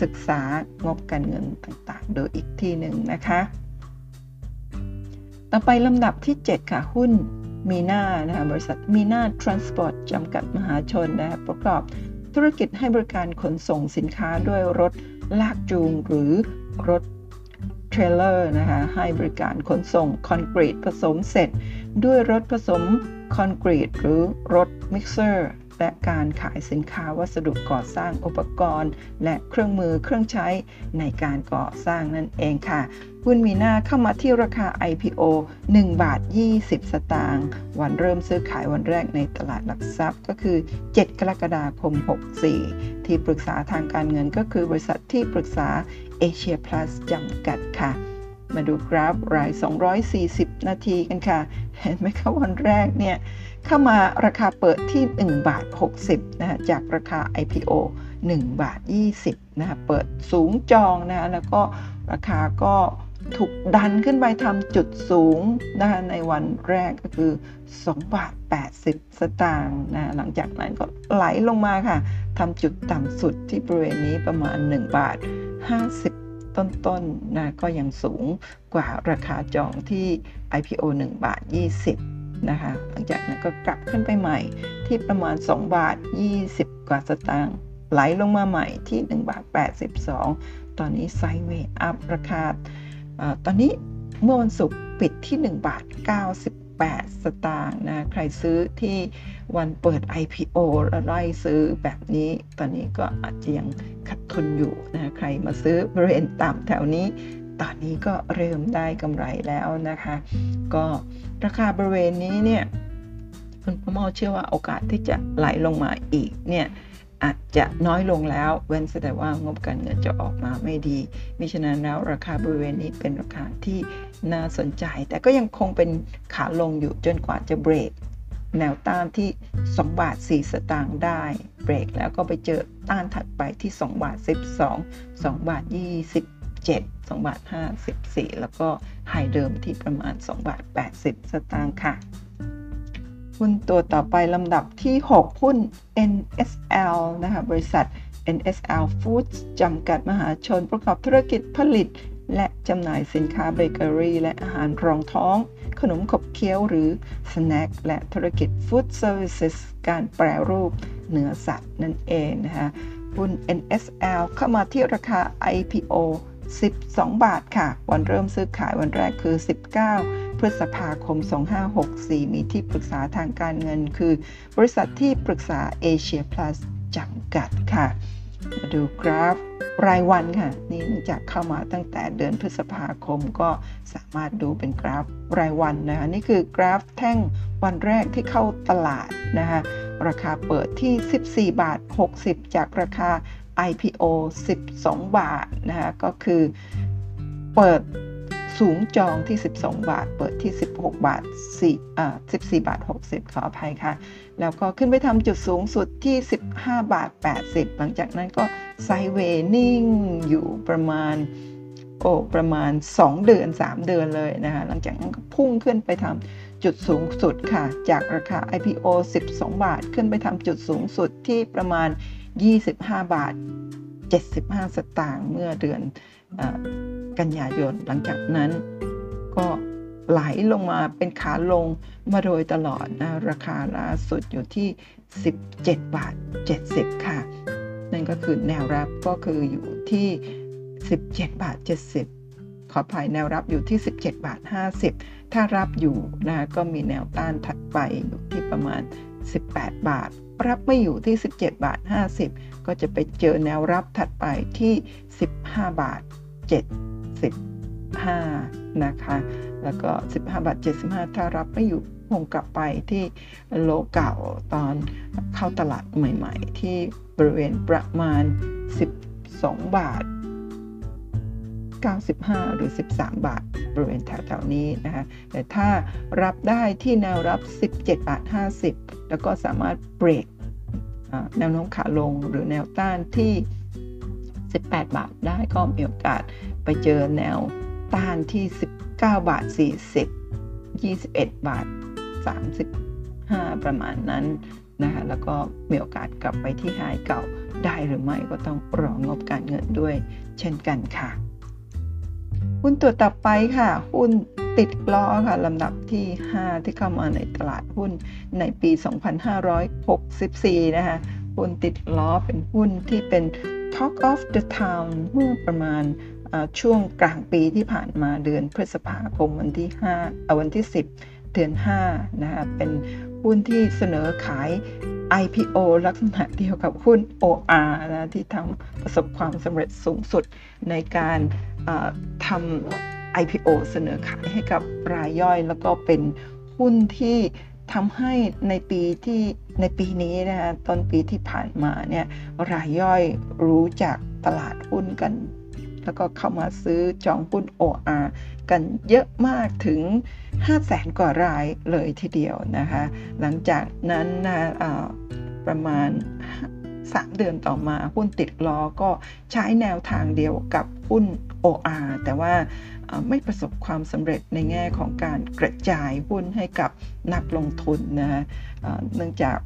ศึกษางบการเงินต่างๆ โดยอีกทีหนึ่งนะคะ ต่อไปลำดับที่ 7 ค่ะ หุ้นมีนานะคะบริษัทมีนาทรานสปอร์ตจำกัดมหาชนนะคะประกอบ ธุรกิจให้บริการขนส่งสินค้าด้วยรถลากจูงหรือรถเทรลเลอร์นะคะให้บริการขนส่งคอนกรีตผสมเสร็จ ด้วยรถผสมคอนกรีตหรือรถมิกเซอร์ และการขายสินค้าวัสดุก่อสร้างอุปกรณ์ และเครื่องมือเครื่องใช้ในการก่อสร้างนั่นเองค่ะหุ้นมีหน้าเข้ามาที่ราคา IPO 1 บาท 20 สตางค์วันเริ่มซื้อขายวันแรกในตลาดหลักทรัพย์ก็คือ 7 กรกฎาคม 64 ที่ปรึกษาทางการเงินก็คือบริษัทที่ปรึกษาเอเชียพลัสจำกัดค่ะ มาดูกราฟราย 240 นาทีกันค่ะ เห็นไหมคะวันแรกเนี่ย เข้ามาราคาเปิดที่ 1 บาท 60นะคะจากราคา IPO 1 บาท 20นะคะเปิดสูงจองนะแล้วก็ราคาก็ถูกดันขึ้นไปทำจุดสูงนะคะในวันแรกก็คือ 2 บาท 80 สตางค์นะหลังจากนั้นก็ไหลลงมาค่ะทำจุดต่ำสุดที่บริเวณนี้ประมาณ 1 บาท 50 ต้นๆนะก็ยังสูงกว่าราคาจองที่ IPO 1 บาท 20 นะคะ หลังจากนั้นก็กลับขึ้นไปใหม่ที่ประมาณ 2 บาท 20 กว่าสตางค์ไหลลงมาใหม่ที่ 1 บาท 82 ตอนนี้ไซด์เวย์อัพราคาตอนนี้เมื่อวันศุกร์ปิดที่ 1 บาท 98 สตางค์นะใครซื้อที่วันเปิด IPO แล้วไล่ซื้อแบบนี้ ตอนนี้ก็อาจจะยังขัดทุนอยู่นะใครมาซื้อบริเวณต่ำแถวนี้ ตอนนี้ก็เริ่มได้กำไรแล้วนะคะ ก็ราคาบริเวณนี้เนี่ยคุณพ่อมอเชื่อว่าโอกาสที่จะไหลลงมาอีกเนี่ยอาจจะน้อยลงแล้วเว้นแต่ว่างบการเงินจะออกมาไม่ดี มิฉะนั้นแล้วราคาบริเวณนี้เป็นราคาที่น่าสนใจ แต่ก็ยังคงเป็นขาลงอยู่จนกว่าจะเบรก แนวต้านที่ 2 บาท 4 สตางค์ได้ เบรกแล้วก็ไปเจอต้านถัดไปที่ 2 บาท 12 2 บาท 27 2บาท54 แล้วก็ไฮเดิมที่ประมาณ2บาท80 สตางค์ค่ะ หุ้นตัวต่อไปลำดับที่ 6 หุ้น NSL นะคะ บริษัท NSL Foods จำกัดมหาชนประกอบธุรกิจผลิต และจำหน่ายสินค้าเบเกอรี่ และอาหารรองท้อง ขนมขบเคี้ยวหรือสแน็คและธุรกิจ Food Services การแปรรูปเนื้อสัตว์นั่นเองนะคะหุ้น NSL เข้ามาที่ราคา IPO 12 บาทค่ะ วันเริ่มซื้อขายวันแรกคือ 19 พฤษภาคม 2564 มีที่ปรึกษาทางการเงินคือ บริษัทที่ปรึกษาเอเชียพลัสจำกัดค่ะ มาดูกราฟรายวันค่ะ นี่เนื่งจากเข้ามาตั้งแต่เดือนพฤษภาคมก็สามารถดูเป็นกราฟรายวันนะคะนี่คือกราฟแท่งวันแรกที่เข้าตลาดนะคะราคาเปิดที่ 14 บาท 60 จากราคา IPO 12 บาทนะคะก็คือเปิดสูงจองที่ 12 บาท เปิดที่ 16 บาท4อ่า14 บาท 60 ขออภัยค่ะ แล้วก็ขึ้นไปทำจุดสูงสุดที่ 15 บาท 80 หลังจากนั้นก็ไซเวนิ่งอยู่ประมาณโอ้ประมาณ 2 เดือน 3 เดือนเลยนะคะหลังจากนั้นก็พุ่งขึ้นไปทำจุดสูงสุดค่ะ จากราคา IPO 12 บาท ขึ้นไปทำจุดสูงสุดที่ประมาณ 25 บาท 75 สตางค์เมื่อเดือนอกันยายน หลังจากนั้นก็ไหลลงมาเป็นขาลงมาโดยตลอดนะราคาล่าสุดอยู่ที่ 17 บาท 70 ค่ะ นั่นก็คือแนวรับก็คืออยู่ที่ 17 บาท 70 ขออภัยแนวรับอยู่ที่ 17 บาท 50 ถ้ารับอยู่นะก็มีแนวต้านถัดไปอยู่ที่ประมาณ 18 บาท รับไม่อยู่ที่ 17 บาท 50 ก็จะไปเจอแนวรับถัดไปที่ 15 บาท 75 นะคะ แล้วก็ 15 บาท 75 ถ้ารับไม่อยู่คงกลับไปที่โลเก่าตอนเข้าตลาดใหม่ๆ ที่บริเวณประมาณ 12 บาท 95 หรือ 13 บาท บริเวณแถวๆนี้นะคะ แต่ถ้ารับได้ที่แนวรับ 17 บาท 50 แล้วก็สามารถเบรก แนวโน้มขาลงหรือแนวต้านที่ 18 บาทได้ก็มีโอกาสไปเจอแนวต้านที่ 19 บาท 40 21 บาท 35 ประมาณนั้นนะคะแล้วก็มีโอกาสกลับไปที่ไฮเก่าได้หรือไม่ก็ต้องรองบการเงินด้วย เช่นกันค่ะ หุ้นตัวต่อไปค่ะ หุ้นติดล้อค่ะลำดับที่ 5 ที่เข้ามาในตลาดหุ้นในปี 2564 นะคะหุ้นติดล้อเป็นหุ้นที่เป็น Talk of the Town เมื่อประมาณช่วงกลางปีที่ผ่านมาเดือนพฤษภาคมวันที่5วันที่ 10 เดือน5นะคะเป็น หุ้นที่เสนอขาย IPO ลักษณะเดียวกับหุ้น OR นะที่ทำประสบความสำเร็จสูงสุดในการทำ IPO เสนอขายให้กับรายย่อย แล้วก็เป็นหุ้นที่ทำให้ในปีที่ในปีนี้นะคะต้นปีที่ผ่านมาเนี่ยรายย่อยรู้จักตลาดหุ้นกัน แล้วก็เข้ามาซื้อจองหุ้น OR กันเยอะมากถึง 5 0 0แสนกว่ารายเลยทีเดียวนะคะ หลังจากนั้นนะประมาณ 3 เดือนต่อมาหุ้นติดล้อก็ใช้แนวทางเดียวกับหุ้น OR แต่ว่าไม่ประสบความสำเร็จในแง่ของการกระจายหุ้นให้กับนักลงทุนนะฮะเนื่องจาก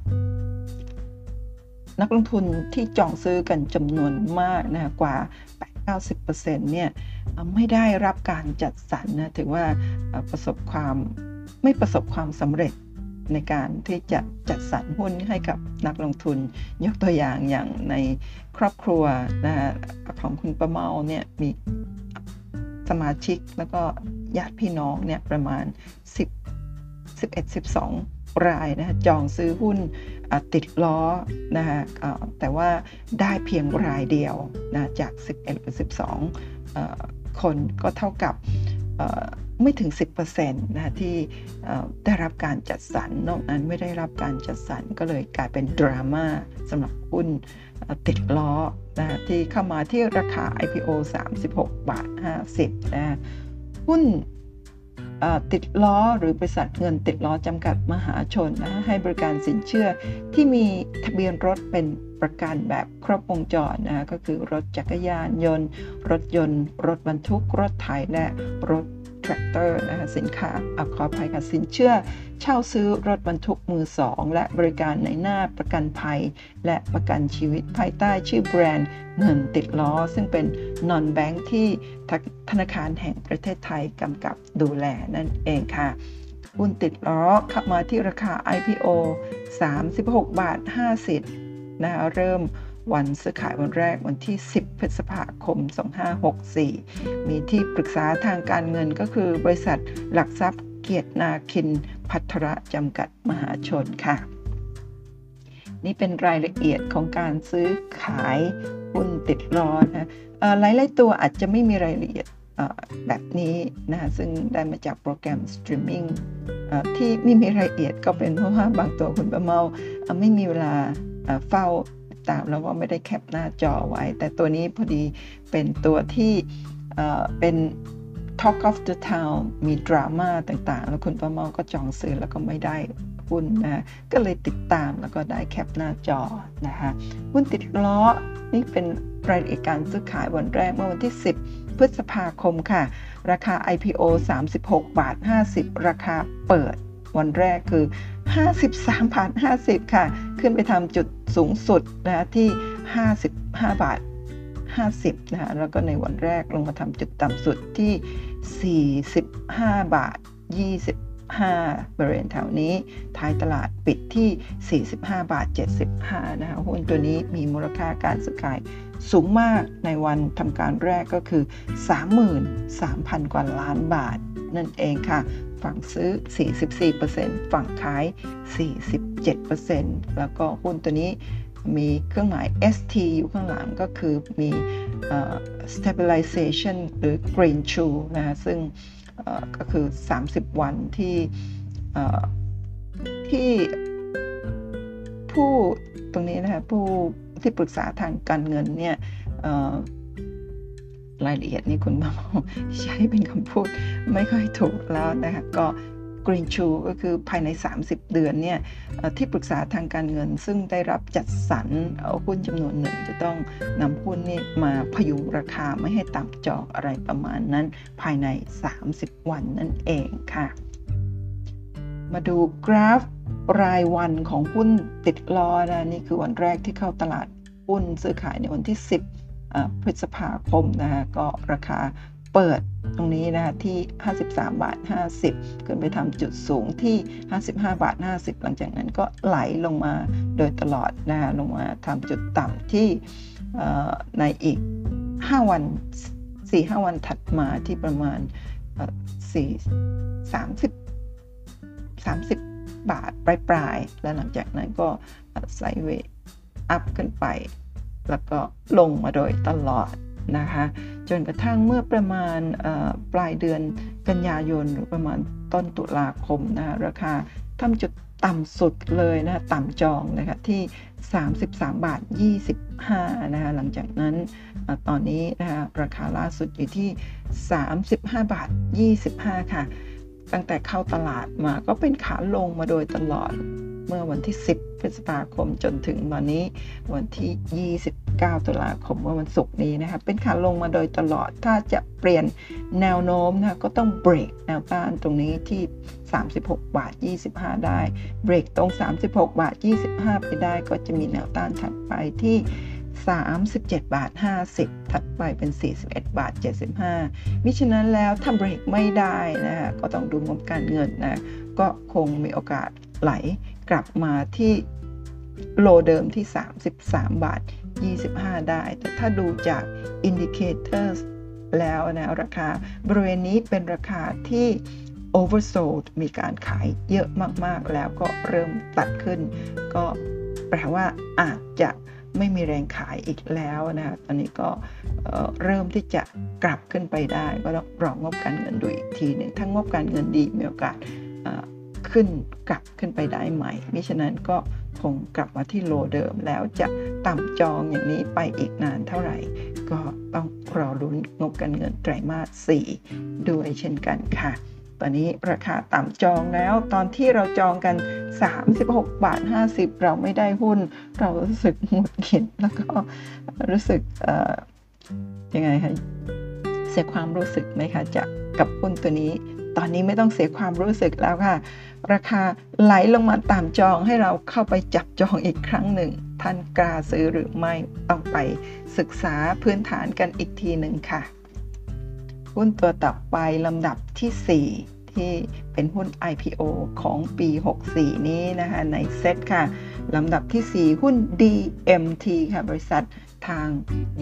นักลงทุนที่จองซื้อกันจำนวนมากนะกว่า 80%เนี่ยไม่ได้รับการจัดสรรนะถือว่าประสบความไม่ประสบความสำเร็จในการที่จะจัดสรรหุ้นให้กับนักลงทุน ยกตัวอย่างอย่างในครอบครัวนะของคุณประเมาเนี่ยมีสมาชิกแล้วก็ญาติพี่น้องเนี่ยประมาณ 10 11 12 รายนะจองซื้อหุ้นติดล้อนะฮะแต่ว่าได้เพียงรายเดียวนะจาก 11หรือ12 คนก็เท่ากับไม่ถึง 10%นะที่ได้รับการจัดสรรนอกนั้นไม่ได้รับการจัดสรรก็เลยกลายเป็นดราม่าสำหรับหุ้นติดล้อนะที่เข้ามาที่ราคา IPO 36 บาท 50นะหุ้น ติดล้อหรือบริษัทเงินติดล้อจำกัดมหาชนนะให้บริการสินเชื่อที่มีทะเบียนรถเป็นประกันแบบครบวงจรนะก็คือรถจักรยานยนต์ รถยนต์ รถบรรทุก รถไถและรถ แทรกเตอร์นะคะสินค้าอขอภัยค่ะสินเชื่อ เช่าซื้อรถบรรทุกมือสองและบริการในหน้าประกันภัย และประกันชีวิตภายใต้ชื่อแบรนด์เงินติดล้อ ซึ่งเป็นนอนแบงค์ที่ธนาคารแห่งประเทศไทยกำกับดูแลนั่นเองค่ะหุ้นติดล้อขับมาที่ราคา IPO 36 บาท 50นะเริ่ม วันซื้อขายวันแรกวันที่ 10 พฤษภาคม 2564 มีที่ปรึกษาทางการเงินก็คือบริษัทหลักทรัพย์เกียรตินาคินภัทรจำกัดมหาชนค่ะ นี่เป็นรายละเอียดของการซื้อขายหุ้นติดล้อนะหลายหลายตัวอาจจะไม่มีรายละเอียดแบบนี้นะซึ่งได้มาจากโปรแกรมสตรีมมิ่งที่ไม่มีรายละเอียดก็เป็นเพราะว่าบางตัวคุณประเมาไม่มีเวลาเฝ้า ตามแล้วก็ไม่ได้ cap หน้าจอไว้ แต่ตัวนี้พอดีเป็นตัวที่เป็น Talk of the Town มีดราม่าต่างๆ แล้วคุณป้าเมาก็จองซื้อแล้วก็ไม่ได้หุ้นนะก็เลยติดตามแล้วก็ได้แคปหน้าจอนะคะหุ้นติดล้อ นี่เป็นรายละเอียดการซื้อขายวันแรกเมื่อวันที่ 10 พฤษภาคมค่ะ ราคา IPO 36 บาท 50 ราคาเปิดวันแรกคือ 53บาท50 ค่ะ ขึ้นไปทำจุดสูงสุดนะที่ 55 บาท 50นะคะแล้วก็ในวันแรกลงมาทำจุดต่ำสุดที่ 45 บาท 25 บริเวณแถวนี้ ท้ายตลาดปิดที่ 45 บาท 75 นะคะหุ้นตัวนี้มีมูลค่าการซื้อขายสูงมากในวันทำการแรกก็คือ 33,000 กว่าล้านบาทนั่นเองค่ะ ฝั่งซื้อ 44%ฝั่งขาย 47%แล้วก็หุ้นตัวนี้มีเครื่องหมาย ST อยู่ข้างหลังก็คือมี stabilization หรือ green shoe นะซึ่งก็คือ 30 วันที่ที่ผู้ตรงนี้นะคะผู้ที่ปรึกษาทางการเงินเนี่ย รายละเอียดนี่คุณมาใช้เป็นคำพูดไม่ค่อยถูกแล้วนะคะก็ Green Shoe ก็คือภายใน 30 เดือนเนี่ยที่ปรึกษาทางการเงิน ซึ่งได้รับจัดสรรหุ้นจำนวนหนึ่ง จะต้องนำหุ้นนี่มาพยุงราคาไม่ให้ต่ำจอกอะไรประมาณนั้น ภายใน 30 วันนั่นเองค่ะ มาดูกราฟรายวันของหุ้นติดล้อนะนี่คือวันแรกที่เข้าตลาดหุ้นซื้อขายในวันที่ 10 พฤษภาคมนะคะก็ราคาเปิดตรงนี้นะคะที่ 53 บาท 50 ขึ้นไปทำจุดสูงที่ 55 บาท 50 หลังจากนั้นก็ไหลลงมาโดยตลอดนะคะลงมาทำจุดต่ำที่ในอีก 5 วัน 4-5 วันถัดมาที่ประมาณ4 30 30 บาทปลายๆ แล้วหลังจากนั้นก็ไซเวอัพขึ้นไป แล้วก็ลงมาโดยตลอดนะคะจนกระทั่งเมื่อประมาณปลายเดือนกันยายนหรือประมาณต้นตุลาคมนะคะราคาทำจุดต่ำสุดเลยนะต่ำจองนะคะที่ 33 บาท 25นะคะหลังจากนั้นตอนนี้นะคะราคาล่าสุดอยู่ที่ 35 บาท 25 ค่ะ ตั้งแต่เข้าตลาดมาก็เป็นขาลงมาโดยตลอด เมื่อวันที่ 10 พฤษภาคมจนถึงตอนนี้ วันที่ 29 ตุลาคมเมื่อวันศุกร์นี้นะคะเป็นขาลงมาโดยตลอดถ้าจะเปลี่ยนแนวโน้มนะก็ต้องเบรกแนวต้านตรงนี้ที่ 36 บาท 25 ได้ เบรกตรง 36 บาท 25 ไปได้ก็จะมีแนวต้านถัดไปที่37 บาท 50 ถัดไปเป็น 41 บาท 75 มิฉะนั้นแล้วถ้าเบรกไม่ได้นะก็ต้องดูงบการเงินนะ ก็คงมีโอกาสไหล กลับมาที่โลเดิมที่ 33 บาท 25 ได้ แต่ถ้าดูจาก indicators แล้วนะราคาบริเวณนี้เป็นราคาที่ oversold มีการขายเยอะมาก ๆ แล้วก็เริ่มตัดขึ้น ก็แปลว่าอาจจะไม่มีแรงขายอีกแล้วนะตอนนี้ก็เริ่มที่จะกลับขึ้นไปได้ ก็ต้องรองบการเงินดูอีกทีหนึ่งถ้างบการเงินดีมีโอกาส ขึ้นกลับขึ้นไปได้ใหม่มิฉะนั้นก็คงกลับมาที่โลเดิมแล้วจะต่ำจองอย่างนี้ไปอีกนานเท่าไหร่ ก็ต้องรอรุ้นงบการเงินไตรมาส 4 ด้วยเช่นกันค่ะ ตอนนี้ราคาต่ำจองแล้ว ตอนที่เราจองกัน 36 บาท 50 เราไม่ได้หุ้น เรารู้สึกหงุดหงิดแล้วก็รู้สึกยังไงคะเสียความรู้สึกไหมคะจะกับหุ้นตัวนี้ ตอนนี้ไม่ต้องเสียความรู้สึกแล้วค่ะ ราคาไหลลงมาตามจองให้เราเข้าไปจับจองอีกครั้งหนึ่ง ท่านกล้าซื้อหรือไม่ต้องไปศึกษาพื้นฐานกันอีกทีหนึ่งค่ะ หุ้นตัวต่อไปลำดับที่ 4 ที่เป็นหุ้น IPO ของปี 64 นี้นะคะในเซตค่ะลำดับที่ 4 หุ้น DMT ค่ะบริษัท ทาง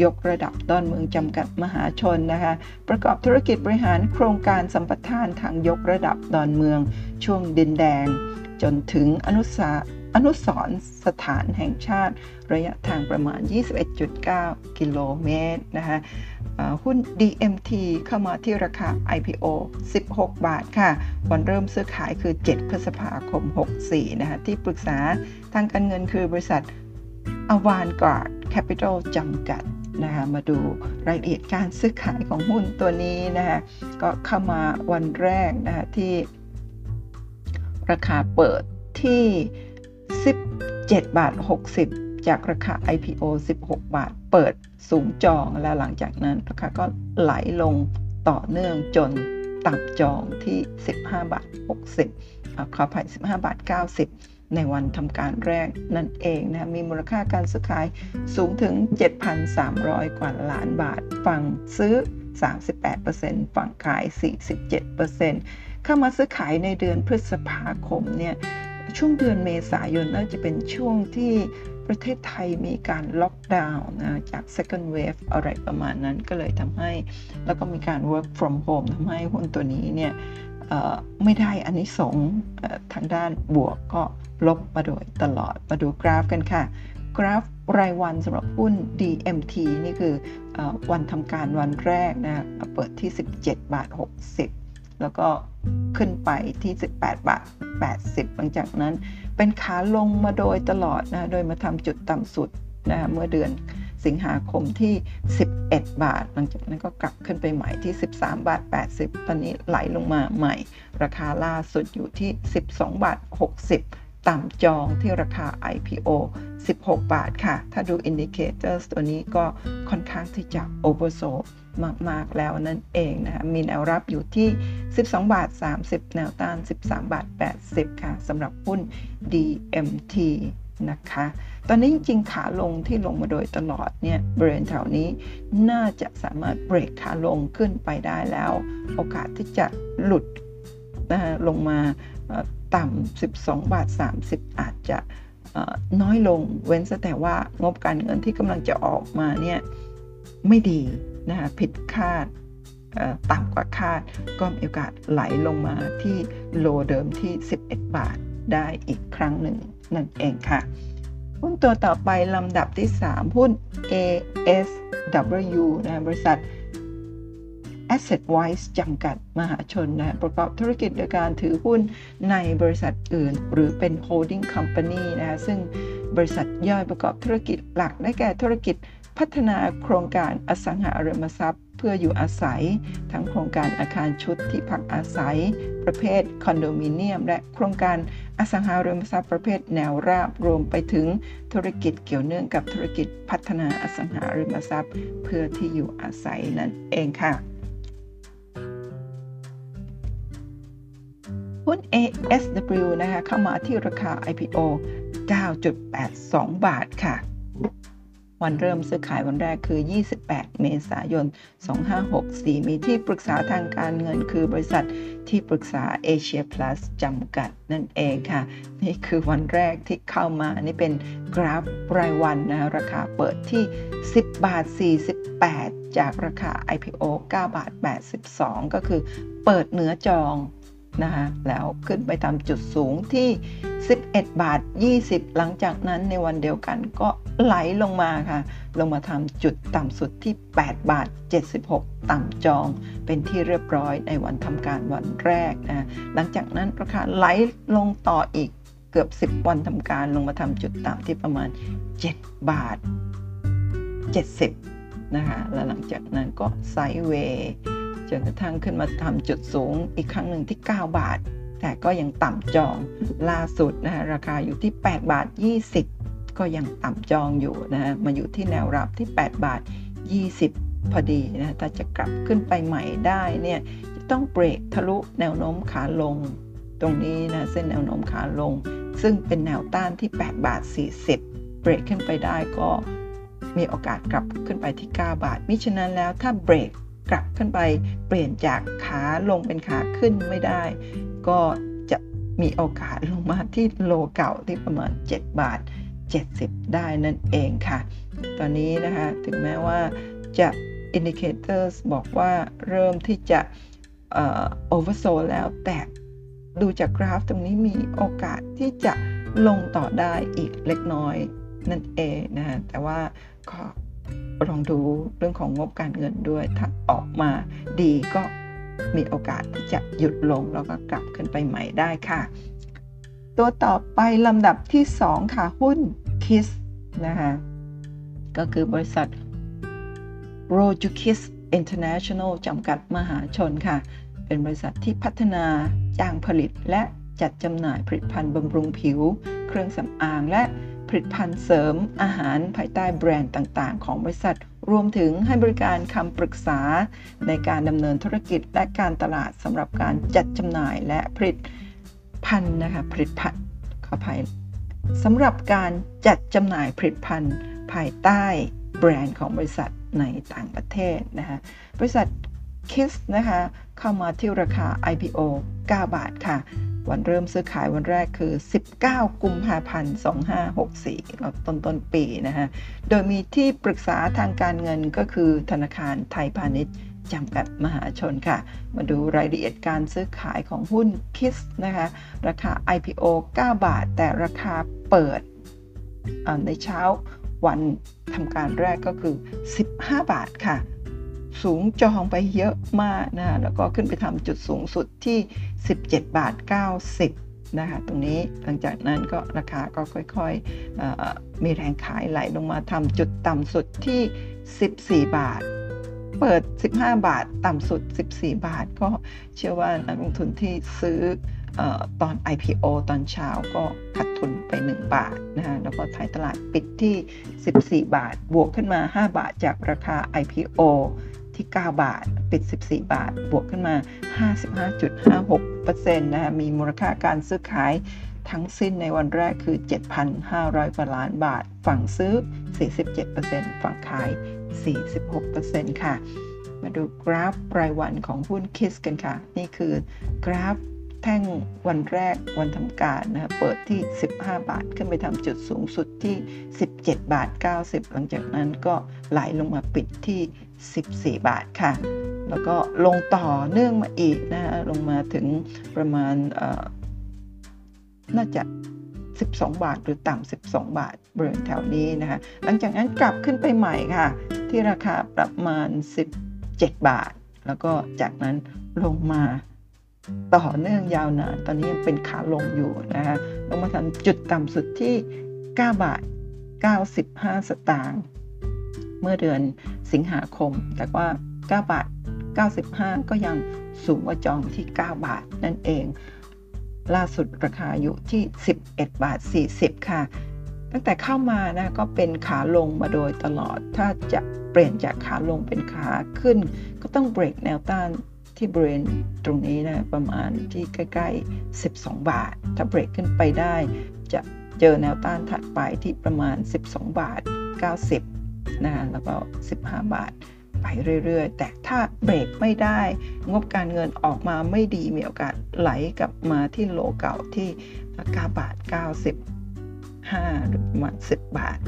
ยกระดับดอนเมืองจำกัดมหาชนนะคะ ประกอบธุรกิจบริหารโครงการสัมปทานทางยกระดับดอนเมือง ช่วงดินแดง จนถึงอนุสาอนุสรสถานแห่งชาติ ระยะทางประมาณ 21.9 กิโลเมตรนะคะหุ้น DMT เข้ามาที่ราคา IPO 16 บาทค่ะ วันเริ่มซื้อขายคือ 7 พฤษภาคม 64 นะคะ ที่ปรึกษาทางการเงินคือบริษัท อวานการ์ดแคปิตอลจำกัดนะคะมาดูรายละเอียดการซื้อขายของหุ้นตัวนี้นะคะก็เข้ามาวันแรกนะคะที่ราคาเปิดที่ 17 บาท 60 จากราคา IPO 16 บาท เปิดสูงจองแล้วหลังจากนั้นราคาก็ไหลลงต่อเนื่องจนต่ำจองที่ 15 บาท 60ขออภัย15 บาท 90 ในวันทำการแรกนั่นเองนะมีมูลค่าการซื้อขายสูงถึง 7,300 กว่าล้านบาท ฝั่งซื้อ 38%ฝั่งขาย 47%เข้ามาซื้อขายในเดือนพฤษภาคมเนี่ยช่วงเดือนเมษายนน่าจะเป็นช่วงที่ประเทศไทยมีการล็อกดาวน์นะจาก second wave อะไรประมาณนั้นก็เลยทำให้ แล้วก็มีการ work from home ทำให้หุ้นตัวนี้เนี่ย ไม่ได้อันนี้สงทางด้านบวกก็ลบมาโดยตลอดมาดูกราฟกันค่ะ กราฟรายวันสำหรับหุ้น DMT นี่คืออวันทำการวันแรกนะเปิดที่ 17 บาท 60 แล้วก็ขึ้นไปที่ 18 บาท 80 หลังจากนั้นเป็นขาลงมาโดยตลอดนะโดยมาทำจุดต่ำสุดนะเมื่อเดือน สิงหาคมที่ 11 บาท หลังจากนั้นก็กลับขึ้นไปใหม่ที่ 13 บาท 80 ตอนนี้ไหลลงมาใหม่ ราคาล่าสุดอยู่ที่ 12 บาท 60 ต่ำจองที่ราคา IPO 16 บาทค่ะ ถ้าดู indicators ตัวนี้ก็ค่อนข้างที่จะ oversold มาก ๆ แล้วนั่นเองนะคะมีแนวรับอยู่ที่ 12 บาท 30 แนวต้าน 13 บาท 80 ค่ะสำหรับหุ้น DMT นะคะ ตอนนี้จริงขาลงที่ลงมาโดยตลอดเนี่ยบริเวณแถวนี้น่าจะสามารถเบรกขาลงขึ้นไปได้แล้ว โอกาสที่จะหลุดนะฮะลงมาต่ำ 12 บาท 30 อาจจะน้อยลงเว้นแต่ว่างบการเงินที่กำลังจะออกมาเนี่ยไม่ดีนะคะผิดคาดต่ำกว่าคาดก็มีโอกาสไหลลงมาที่โลเดิมที่ 11 บาทได้อีกครั้งหนึ่งนั่นเองค่ะ หุ้นตัวต่อไปลำดับที่ 3 หุ้น ASW นะบริษัท Asset Wise จำกัดมหาชนนะประกอบธุรกิจโดยการถือหุ้นในบริษัทอื่น หรือเป็น holding company นะซึ่งบริษัทย่อยประกอบธุรกิจหลักได้แก่ธุรกิจพัฒนาโครงการอสังหาริมทรัพย์ เพื่ออยู่อาศัย ทั้งโครงการอาคารชุดที่พักอาศัย ประเภทคอนโดมิเนียม และโครงการ อสังหาริมทรัพย์ประเภทแนวราบรวมไปถึงธุรกิจเกี่ยวเนื่องกับธุรกิจพัฒนาอสังหาริมทรัพย์ เพื่อที่อยู่อาศัยนั่นเองค่ะหุ้น ASW นะคะเข้ามาที่ราคา IPO 9.82 บาทค่ะ วันเริ่มซื้อขายวันแรกคือ 28 เมษายน 2564 มีที่ปรึกษาทางการเงินคือบริษัท ที่ปรึกษา Asia Plus จำกัดนั่นเองค่ะ นี่คือวันแรกที่เข้ามานี่เป็นกราฟรายวันนะราคาเปิดที่ 10 บาท 48 จากราคา IPO 9 บาท 82 ก็คือเปิดเหนือจอง นะคะแล้วขึ้นไปทำจุดสูงที่ 11 บาท 20 หลังจากนั้นในวันเดียวกันก็ไหลลงมาค่ะ ลงมาทำจุดต่ำสุดที่ 8 บาท 76 ต่ำจอง เป็นที่เรียบร้อยในวันทำการวันแรกนะหลังจากนั้นราคาไหลลงต่ออีกเกือบ 10 วันทำการลงมาทำจุดต่ำที่ประมาณ 7 บาท 70 นะคะ แล้วหลังจากนั้นก็ไซด์เวย์ จนกระทั่งขึ้นมาทำจุดสูงอีกครั้งหนึ่งที่ 9 บาท แต่ก็ยังต่ำจองล่าสุดนะฮะราคาอยู่ที่ 8 บาท 20 ก็ยังต่ำจองอยู่นะฮะมาอยู่ที่แนวรับที่ 8 บาท 20 พอดีนะถ้าจะกลับขึ้นไปใหม่ได้เนี่ยจะต้องเบรกทะลุแนวโน้มขาลง ตรงนี้นะเส้นแนวโน้มขาลง ซึ่งเป็นแนวต้านที่ 8 บาท 40 เบรกขึ้นไปได้ก็มีโอกาสกลับขึ้นไปที่ 9 บาท มิฉะนั้นแล้วถ้าเบรก กลับขึ้นไปเปลี่ยนจากขาลงเป็นขาขึ้นไม่ได้ ก็จะมีโอกาสลงมาที่โลเก่าที่ประมาณ 7 บาท 70 ได้นั่นเองค่ะ ตอนนี้นะคะถึงแม้ว่าจะ indicators บอกว่าเริ่มที่จะ oversold แล้วแต่ดูจากกราฟตรงนี้มีโอกาสที่จะลงต่อได้อีกเล็กน้อยนั่นเองนะแต่ว่าก็ ลองดูเรื่องของงบการเงินด้วย ถ้าออกมาดีก็มีโอกาสที่จะหยุดลงแล้วก็กลับขึ้นไปใหม่ได้ค่ะ ตัวต่อไปลำดับที่ 2 ค่ะหุ้น KISS นะคะก็คือบริษัท r o j u k i s International จำกัดมหาชนค่ะ เป็นบริษัทที่พัฒนาจ้างผลิตและจัดจำหน่ายผลิตภัณฑ์บำรุงผิว เครื่องสำอางและ ผลิตภัณฑ์เสริมอาหารภายใต้แบรนด์ต่างๆ ของบริษัท รวมถึงให้บริการคำปรึกษา ในการดำเนินธุรกิจและการตลาดสำหรับการจัดจำหน่ายและผลิตภัณฑ์นะคะผลิตภัณฑ์ขออภัยสำหรับการจัดจำหน่ายผลิตภัณฑ์ภายใต้แบรนด์ของบริษัทในต่างประเทศนะคะบริษัท KISS นะคะเข้ามาที่ราคา IPO 9 บาทค่ะ วันเริ่มซื้อขายวันแรกคือ 19 กุมภาพันธ์ 2564ต้นต้นปีนะฮะ โดยมีที่ปรึกษาทางการเงินก็คือธนาคารไทยพาณิชย์จำกัดมหาชนค่ะ มาดูรายละเอียดการซื้อขายของหุ้นคิสนะคะ ราคา IPO 9 บาท แต่ราคาเปิดในเช้าวันทำการแรกก็คือ 15 บาทค่ะ สูงจองไปเยอะมากนะแล้วก็ขึ้นไปทำจุดสูงสุดที่ 17 บาท 90 นะคะ ตรงนี้หลังจากนั้นก็ราคาก็ค่อยๆมีแรงขายไหลลงมาทำจุดต่ำสุดที่ 14 บาท เปิด 15 บาท ต่ำสุด 14 บาท ก็เชื่อว่านักลงทุนที่ซื้อตอน IPO ตอนเช้าก็ขาดทุนไป 1 บาทนะฮะแล้วก็ท้ายตลาดปิดที่ 14 บาท บวกขึ้นมา 5 บาทจากราคา IPO ที่ 9 บาท ปิด 14 บาท บวกขึ้นมา 55.56%นะคะมีมูลค่าการซื้อขายทั้งสิ้นในวันแรกคือ 7,500 กว่าล้านบาท ฝั่งซื้อ 47%ฝั่งขาย 46%ค่ะ มาดูกราฟรายวันของหุ้นคิสกันค่ะ นี่คือกราฟแท่งวันแรกวันทำการนะเปิดที่ 15 บาท ขึ้นไปทำจุดสูงสุดที่ 17 บาท 90 หลังจากนั้นก็ไหลลงมาปิดที่ 14 บาทค่ะ แล้วก็ลงต่อเนื่องมาอีกนะฮะลงมาถึงประมาณน่าจะ 12 บาทหรือต่ำ12 บาทบริเวณแถวนี้นะคะหลังจากนั้นกลับขึ้นไปใหม่ค่ะ ที่ราคาประมาณ 17 บาท แล้วก็จากนั้นลงมาต่อเนื่องยาวนาน ตอนนี้ยังเป็นขาลงอยู่นะคะลงมาทำจุดต่ำสุดที่ 9 บาท 95 สตางค์ เมื่อเดือนสิงหาคม แต่ว่า 9 บาท 95 ก็ยังสูงกว่าจองที่ 9 บาทนั่นเอง ล่าสุดราคาอยู่ที่ 11 บาท 40 ค่ะ ตั้งแต่เข้ามานะก็เป็นขาลงมาโดยตลอด ถ้าจะเปลี่ยนจากขาลงเป็นขาขึ้น ก็ต้องเบรกแนวต้านที่บริเวณตรงนี้นะประมาณที่ใกล้ ๆ 12 บาท ถ้าเบรกขึ้นไปได้ จะเจอแนวต้านถัดไปที่ประมาณ 12 บาท 90 นะแล้วก็ 15 บาทไปเรื่อยๆ แต่ถ้าเบรกไม่ได้ งบการเงินออกมาไม่ดีมีโอกาสไหลกลับมาที่โลเก่าที่9บาท90 5หรือประมาณ10 บาท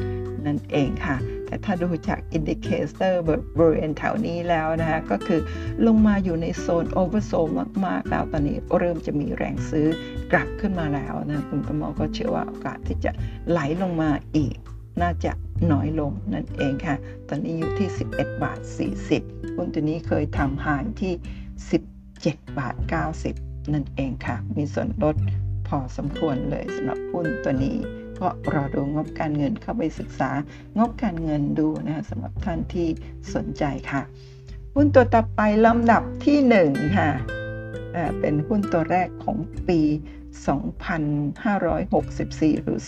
นั่นเองค่ะ แต่ถ้าดูจาก indicator บริเวณแถวนี้แล้วนะคะก็คือลงมาอยู่ในโซน oversold มากๆ แล้วตอนนี้เริ่มจะมีแรงซื้อกลับขึ้นมาแล้วนะคุณประเมาก็เชื่อว่าโอกาสที่จะไหลลงมาอีก น่าจะน้อยลงนั่นเองค่ะ ตอนนี้อยู่ที่ 11 บาท 40 หุ้นตัวนี้เคยทำ high ที่ 17 บาท 90 นั่นเองค่ะ มีส่วนลดพอสมควรเลยสำหรับหุ้นตัวนี้ ก็รอดูงบการเงินเข้าไปศึกษา งบการเงินดูนะคะสำหรับท่านที่สนใจค่ะ หุ้นตัวต่อไปลำดับที่ 1 ค่ะเป็นหุ้นตัวแรกของปี 2564 หรือ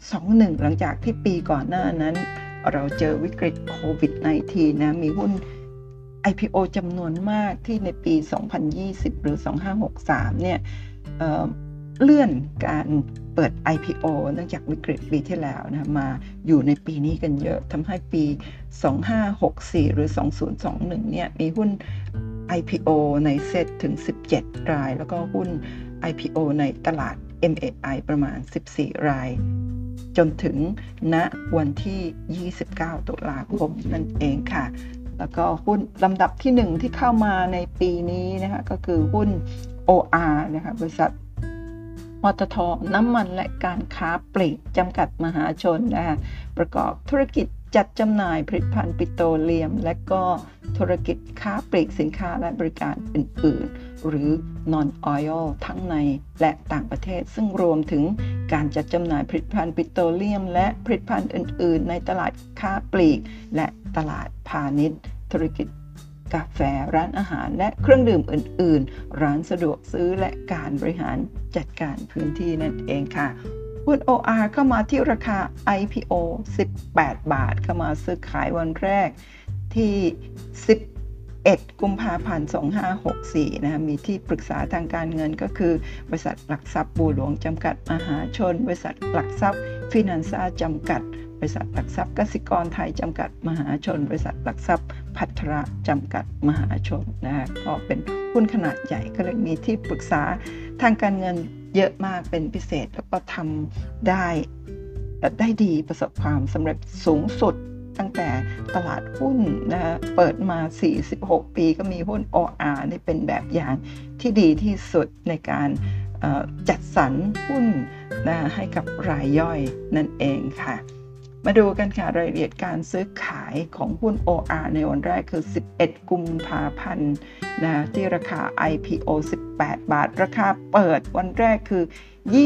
21 หลังจากที่ปีก่อนหน้านั้น เราเจอวิกฤตโควิด -19 นะมีหุ้น IPO จำนวนมากที่ในปี 2020 หรือ 2563 เนี่ยเลื่อนการเปิด IPO เนื่องจากวิกฤตปีที่แล้วนะมาอยู่ในปีนี้กันเยอะทำให้ปี 2564 หรือ 2021 เนี่ยมีหุ้น IPO ในเซตถึง 17 ราย แล้วก็หุ้น IPO ในตลาด MAI ประมาณ 14 ราย จนถึงณวันที่ 29 ตุลาคมนั่นเองค่ะ แล้วก็หุ้นลำดับที่ 1 ที่เข้ามาในปีนี้นะคะก็คือหุ้น OR นะคะบริษัทปตทน้ำมันและการค้าปลีกจำกัดมหาชนนะคะประกอบธุรกิจ จัดจำหน่ายผลิตภัณฑ์ปิโตรเลียม และก็ธุรกิจค้าปลีกสินค้าและบริการอื่น ๆ หรือ non oil ทั้งในและต่างประเทศ ซึ่งรวมถึงการจัดจำหน่ายผลิตภัณฑ์ปิโตรเลียม และผลิตภัณฑ์อื่น ๆ ในตลาดค้าปลีก และตลาดพาณิชย์ ธุรกิจกาแฟร้านอาหารและเครื่องดื่มอื่น ๆ ร้านสะดวกซื้อและการบริหารจัดการพื้นที่นั่นเองค่ะ หุ้น OR เข้ามาที่ราคา IPO 18 บาท เข้ามาซื้อขายวันแรกที่ 11 กุมภาพันธ์ 2564นะมีที่ปรึกษาทางการเงินก็คือ บริษัทหลักทรัพย์บูหลวงจำกัดมหาชน บริษัทหลักทรัพย์ฟินันซ่าจำกัด บริษัทหลักทรัพย์กสิกรไทยจำกัดมหาชน บริษัทหลักทรัพย์พัทระจำกัดมหาชนนะฮะก็เป็นหุ้นขนาดใหญ่ก็เลยมีที่ปรึกษาทางการเงิน เยอะมากเป็นพิเศษ แล้วก็ทำได้ได้ดีประสบความสำเร็จสูงสุดตั้งแต่ตลาดหุ้นนะเปิดมา 46 ปีก็มีหุ้น OR นี่เป็นแบบอย่างที่ดีที่สุดในการจัดสรรหุ้นนะให้กับรายย่อยนั่นเองค่ะ มาดูกันค่ะรายละเอียดการซื้อขายของหุ้น OR ในวันแรกคือ 11 กุมภาพันธ์นะที่ราคา IPO 18 บาท ราคาเปิดวันแรกคือ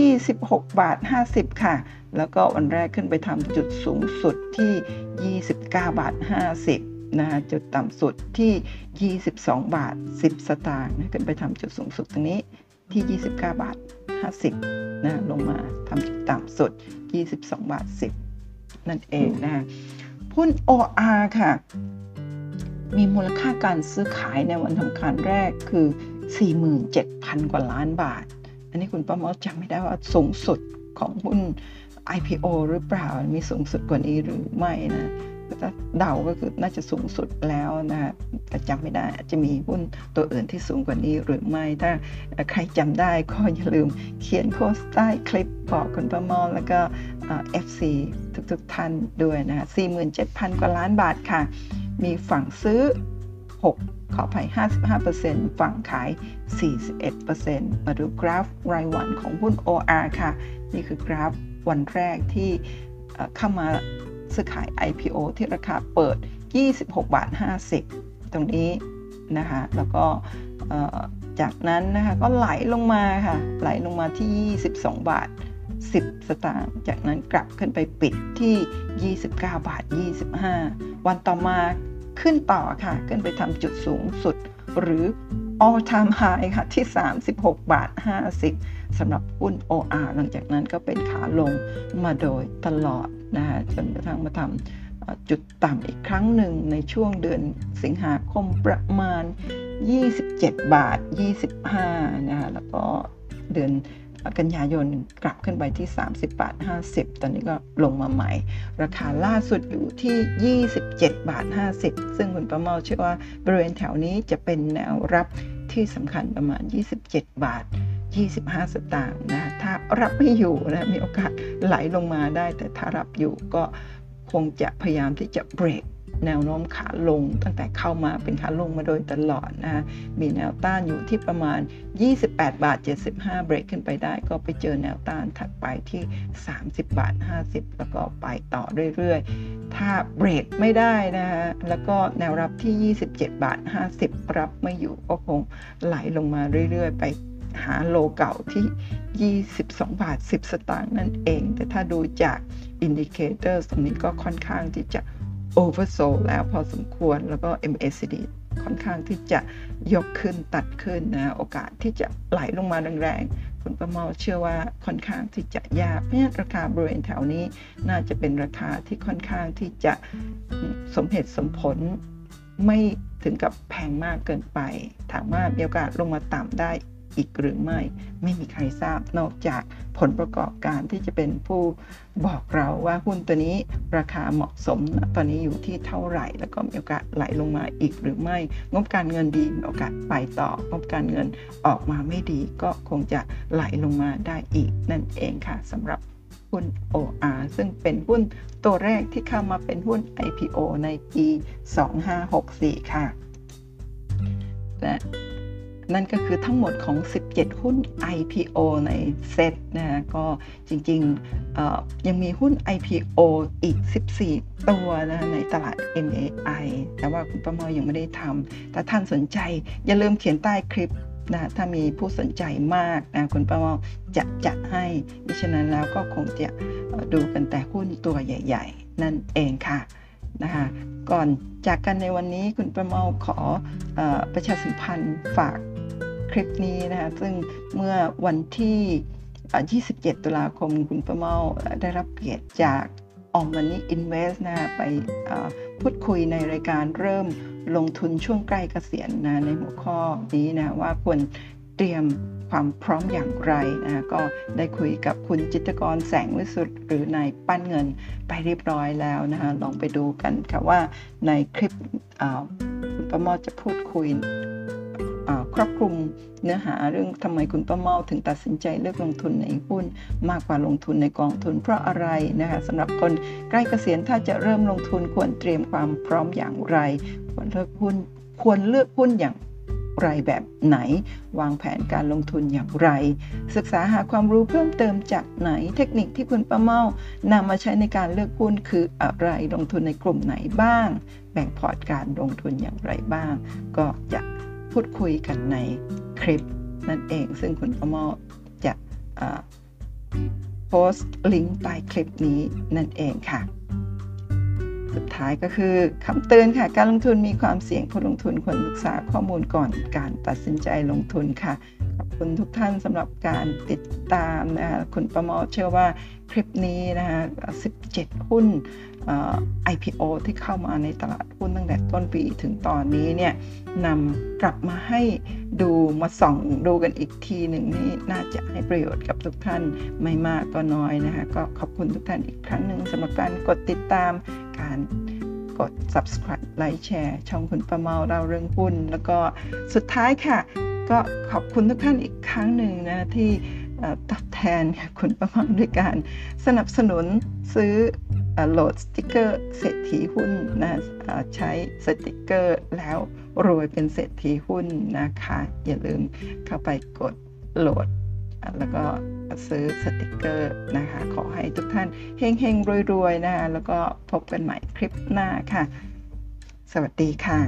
26 บาท 50 ค่ะ แล้วก็วันแรกขึ้นไปทำจุดสูงสุดที่ 29 บาท 50นะจุดต่ำสุดที่ 22 บาท 10 สตางค์ขึ้นไปทำจุดสูงสุดตรงนี้ที่ 29 บาท 50นะลงมาทำจุดต่ำสุด 22 บาท 10 นั่นเองนะหุ้น OR ค่ะ มีมูลค่าการซื้อขายในวันทำการแรกคือ 47,000 กว่าล้านบาท อันนี้คุณประมอจำไม่ได้ว่าสูงสุดของหุ้น IPO หรือเปล่า มีสูงสุดกว่านี้หรือไม่นะถ้าเดาก็คือน่าจะสูงสุดแล้วนะแต่จำไม่ได้จจะมีหุ้นตัวอื่นที่สูงกว่านี้หรือไม่ ถ้าใครจำได้ก็อย่าลืมเขียนโพสต์ใต้คลิปบอกคุณประมอแล้วก็ FC ทุกๆท่านด้วยนะ47,000 กว่าล้านบาทค่ะ มีฝั่งซื้อ 6 ขออภัย 55%ฝั่งขาย 41%มาดูกราฟรายวันของหุ้น OR ค่ะ นี่คือกราฟวันแรกที่เข้ามาซื้อขาย IPO ที่ราคาเปิด 26 บาท 50 ตรงนี้นะคะ แล้วก็จากนั้นนะคะก็ไหลลงมาค่ะ ไหลลงมาที่ 22 บาท 10 สตางค์จากนั้นกลับขึ้นไปปิดที่ 29 บาท 25 วันต่อมาขึ้นต่อค่ะ ขึ้นไปทำจุดสูงสุด หรือ all time high ค่ะ ที่ 36 บาท 50สำหรับหุ้น OR หลังจากนั้นก็เป็นขาลงมาโดยตลอดนะคะจนกระทั่งมาทำจุดต่ำอีกครั้งหนึ่งในช่วงเดือนสิงหาคมประมาณ 27 บาท 25นะคะแล้วก็เดือน กันยายนกลับขึ้นไปที่ 30บาท50 ตอนนี้ก็ลงมาใหม่ ราคาล่าสุดอยู่ที่ 27บาท50 ซึ่งคุณประเมาเชื่อว่าบริเวณแถวนี้จะเป็นแนวรับที่สำคัญประมาณ 27 บาท 25 สตางค์นะถ้ารับไม่อยู่นะมีโอกาสไหลลงมาได้ แต่ถ้ารับอยู่ก็คงจะพยายามที่จะเบรก แนวโน้มขาลง ตั้งแต่เข้ามาเป็นขาลงมาโดยตลอดนะมีแนวต้านอยู่ที่ประมาณ 28 บาท 75 เบรกขึ้นไปได้ ก็ไปเจอแนวต้านถัดไปที่ 30 บาท 50 แล้วก็ไปต่อเรื่อยๆ ถ้าเบรกไม่ได้นะฮะแล้วก็แนวรับที่ 27 บาท 50 รับไม่อยู่ก็คงไหลลงมาเรื่อย ๆ ไปหา low เก่าที่ 22 บาท 10 สตางค์นั่นเอง แต่ถ้าดูจาก indicator ตรงนี้ก็ค่อนข้างที่จะ oversold แล้วพอสมควรแล้วก็ MACD ค่อนข้างที่จะยกขึ้นตัดขึ้นนะโอกาสที่จะไหลลงมาแรงๆคุณประเมาเชื่อว่าค่อนข้างที่จะยาก เพราะราคาบริเวณแถวนี้น่าจะเป็นราคาที่ค่อนข้างที่จะสมเหตุสมผลไม่ถึงกับแพงมากเกินไป ถามว่ามีโอกาสลงมาต่ำได้ อีกหรือไม่ ไม่มีใครทราบนอกจากผลประกอบการที่จะเป็นผู้บอกเราว่าหุ้นตัวนี้ราคาเหมาะสมตอนนี้อยู่ที่เท่าไหร่ แล้วก็มีโอกาสไหลลงมาอีกหรือไม่ งบการเงินดีมีโอกาสไปต่องบการเงินออกมาไม่ดีก็คงจะไหลลงมาได้อีกนั่นเองค่ะสำหรับหุ้น OR ซึ่งเป็นหุ้นตัวแรกที่เข้ามาเป็นหุ้น IPO ในปี 2564 ค่ะ และ นั่นก็คือทั้งหมดของ 17 หุ้น IPO ในเซตนะฮะก็จริงๆยังมีหุ้น IPO อีก 14 ตัวนะในตลาด MAI แต่ว่าคุณประเมอยังไม่ได้ทำแต่ท่านสนใจอย่าลืมเขียนใต้คลิปนะถ้ามีผู้สนใจมากนะคุณประมาจะจัดให้ดิฉะนั้นแล้วก็คงจะดูกันแต่หุ้นตัวใหญ่ ๆ นั่นเองค่ะนะคะก่อนจากกันในวันนี้คุณประเมาขออประชาสัมพันธ์ฝาก คลิปนี้นะคะซึ่งเมื่อวันที่ 27 ตุลาคมคุณประเมาได้รับเกียรติจากออมมันนี่อินเวสนะไปพูดคุยในรายการเริ่มลงทุนช่วงใกล้เกษียณนะในหัวข้อนี้นะว่าควรเตรียมความพร้อมอย่างไรนะก็ได้คุยกับคุณจิตกรแสงวิสุทธ์หรือนายปั้นเงินไปเรียบร้อยแล้วนะคะลองไปดูกันค่ะว่าในคลิปคุณประมอจะพูดคุย รอบคลุมเนื้อหาเรื่องทำไมคุณป้าเมาถึงตัดสินใจเลือกลงทุนในหุ้นมากกว่าลงทุนในกองทุน เพราะอะไรนะคะสำหรับคนใกล้เกษียณถ้าจะเริ่มลงทุนควรเตรียมความพร้อมอย่างไร ควรเลือกหุ้นควรเลือกหุ้นอย่างไรแบบไหน วางแผนการลงทุนอย่างไร ศึกษาหาความรู้เพิ่มเติมจากไหน เทคนิคที่คุณป้าเมานำมาใช้ในการเลือกหุ้นคืออะไรลงทุนในกลุ่มไหนบ้าง แบ่งพอร์ตการลงทุนอย่างไรบ้าง ก็จะ พูดคุยกันในคลิปนั่นเอง ซึ่งคุณประมอจะโพสต์ลิงก์ใต้คลิปนี้นั่นเองค่ะ สุดท้ายก็คือคำเตือนค่ะ การลงทุนมีความเสี่ยงผู้ลงทุนควรศึกษาข้อมูลก่อนการตัดสินใจลงทุนค่ะ ขอบคุณทุกท่านสำหรับการติดตามนะคะคุณประมอเชื่อว่าคลิปนี้นะคะ17 หุ้น IPO ที่เข้ามาในตลาดหุ้นตั้งแต่ต้นปีถึงตอนนี้เนี่ยนำกลับมาให้ดูมาส่องดูกันอีกทีหนึ่งนี่น่าจะให้ประโยชน์กับทุกท่านไม่มากก็น้อยนะคะก็ขอบคุณทุกท่านอีกครั้งหนึ่งสำหรับการกดติดตามการกด subscribe ไลค์แชร์ช่องคุณประเมาเราเรื่องหุ้น แล้วก็สุดท้ายค่ะ ก็ขอบคุณทุกท่านอีกครั้งหนึ่งนะที่ตอบแทนคุณประมาด้วยการสนับสนุนซื้อ โหลดสติกเกอร์เศรษฐีหุ้นนะใช้สติกเกอร์แล้วรวยเป็นเศรษฐีหุ้นนะคะ อย่าลืมเข้าไปกดโหลด แล้วก็ซื้อสติกเกอร์นะคะ ขอให้ทุกท่านเฮงๆรวยๆนะคะแล้วก็พบกันใหม่คลิปหน้าค่ะ สวัสดีค่ะ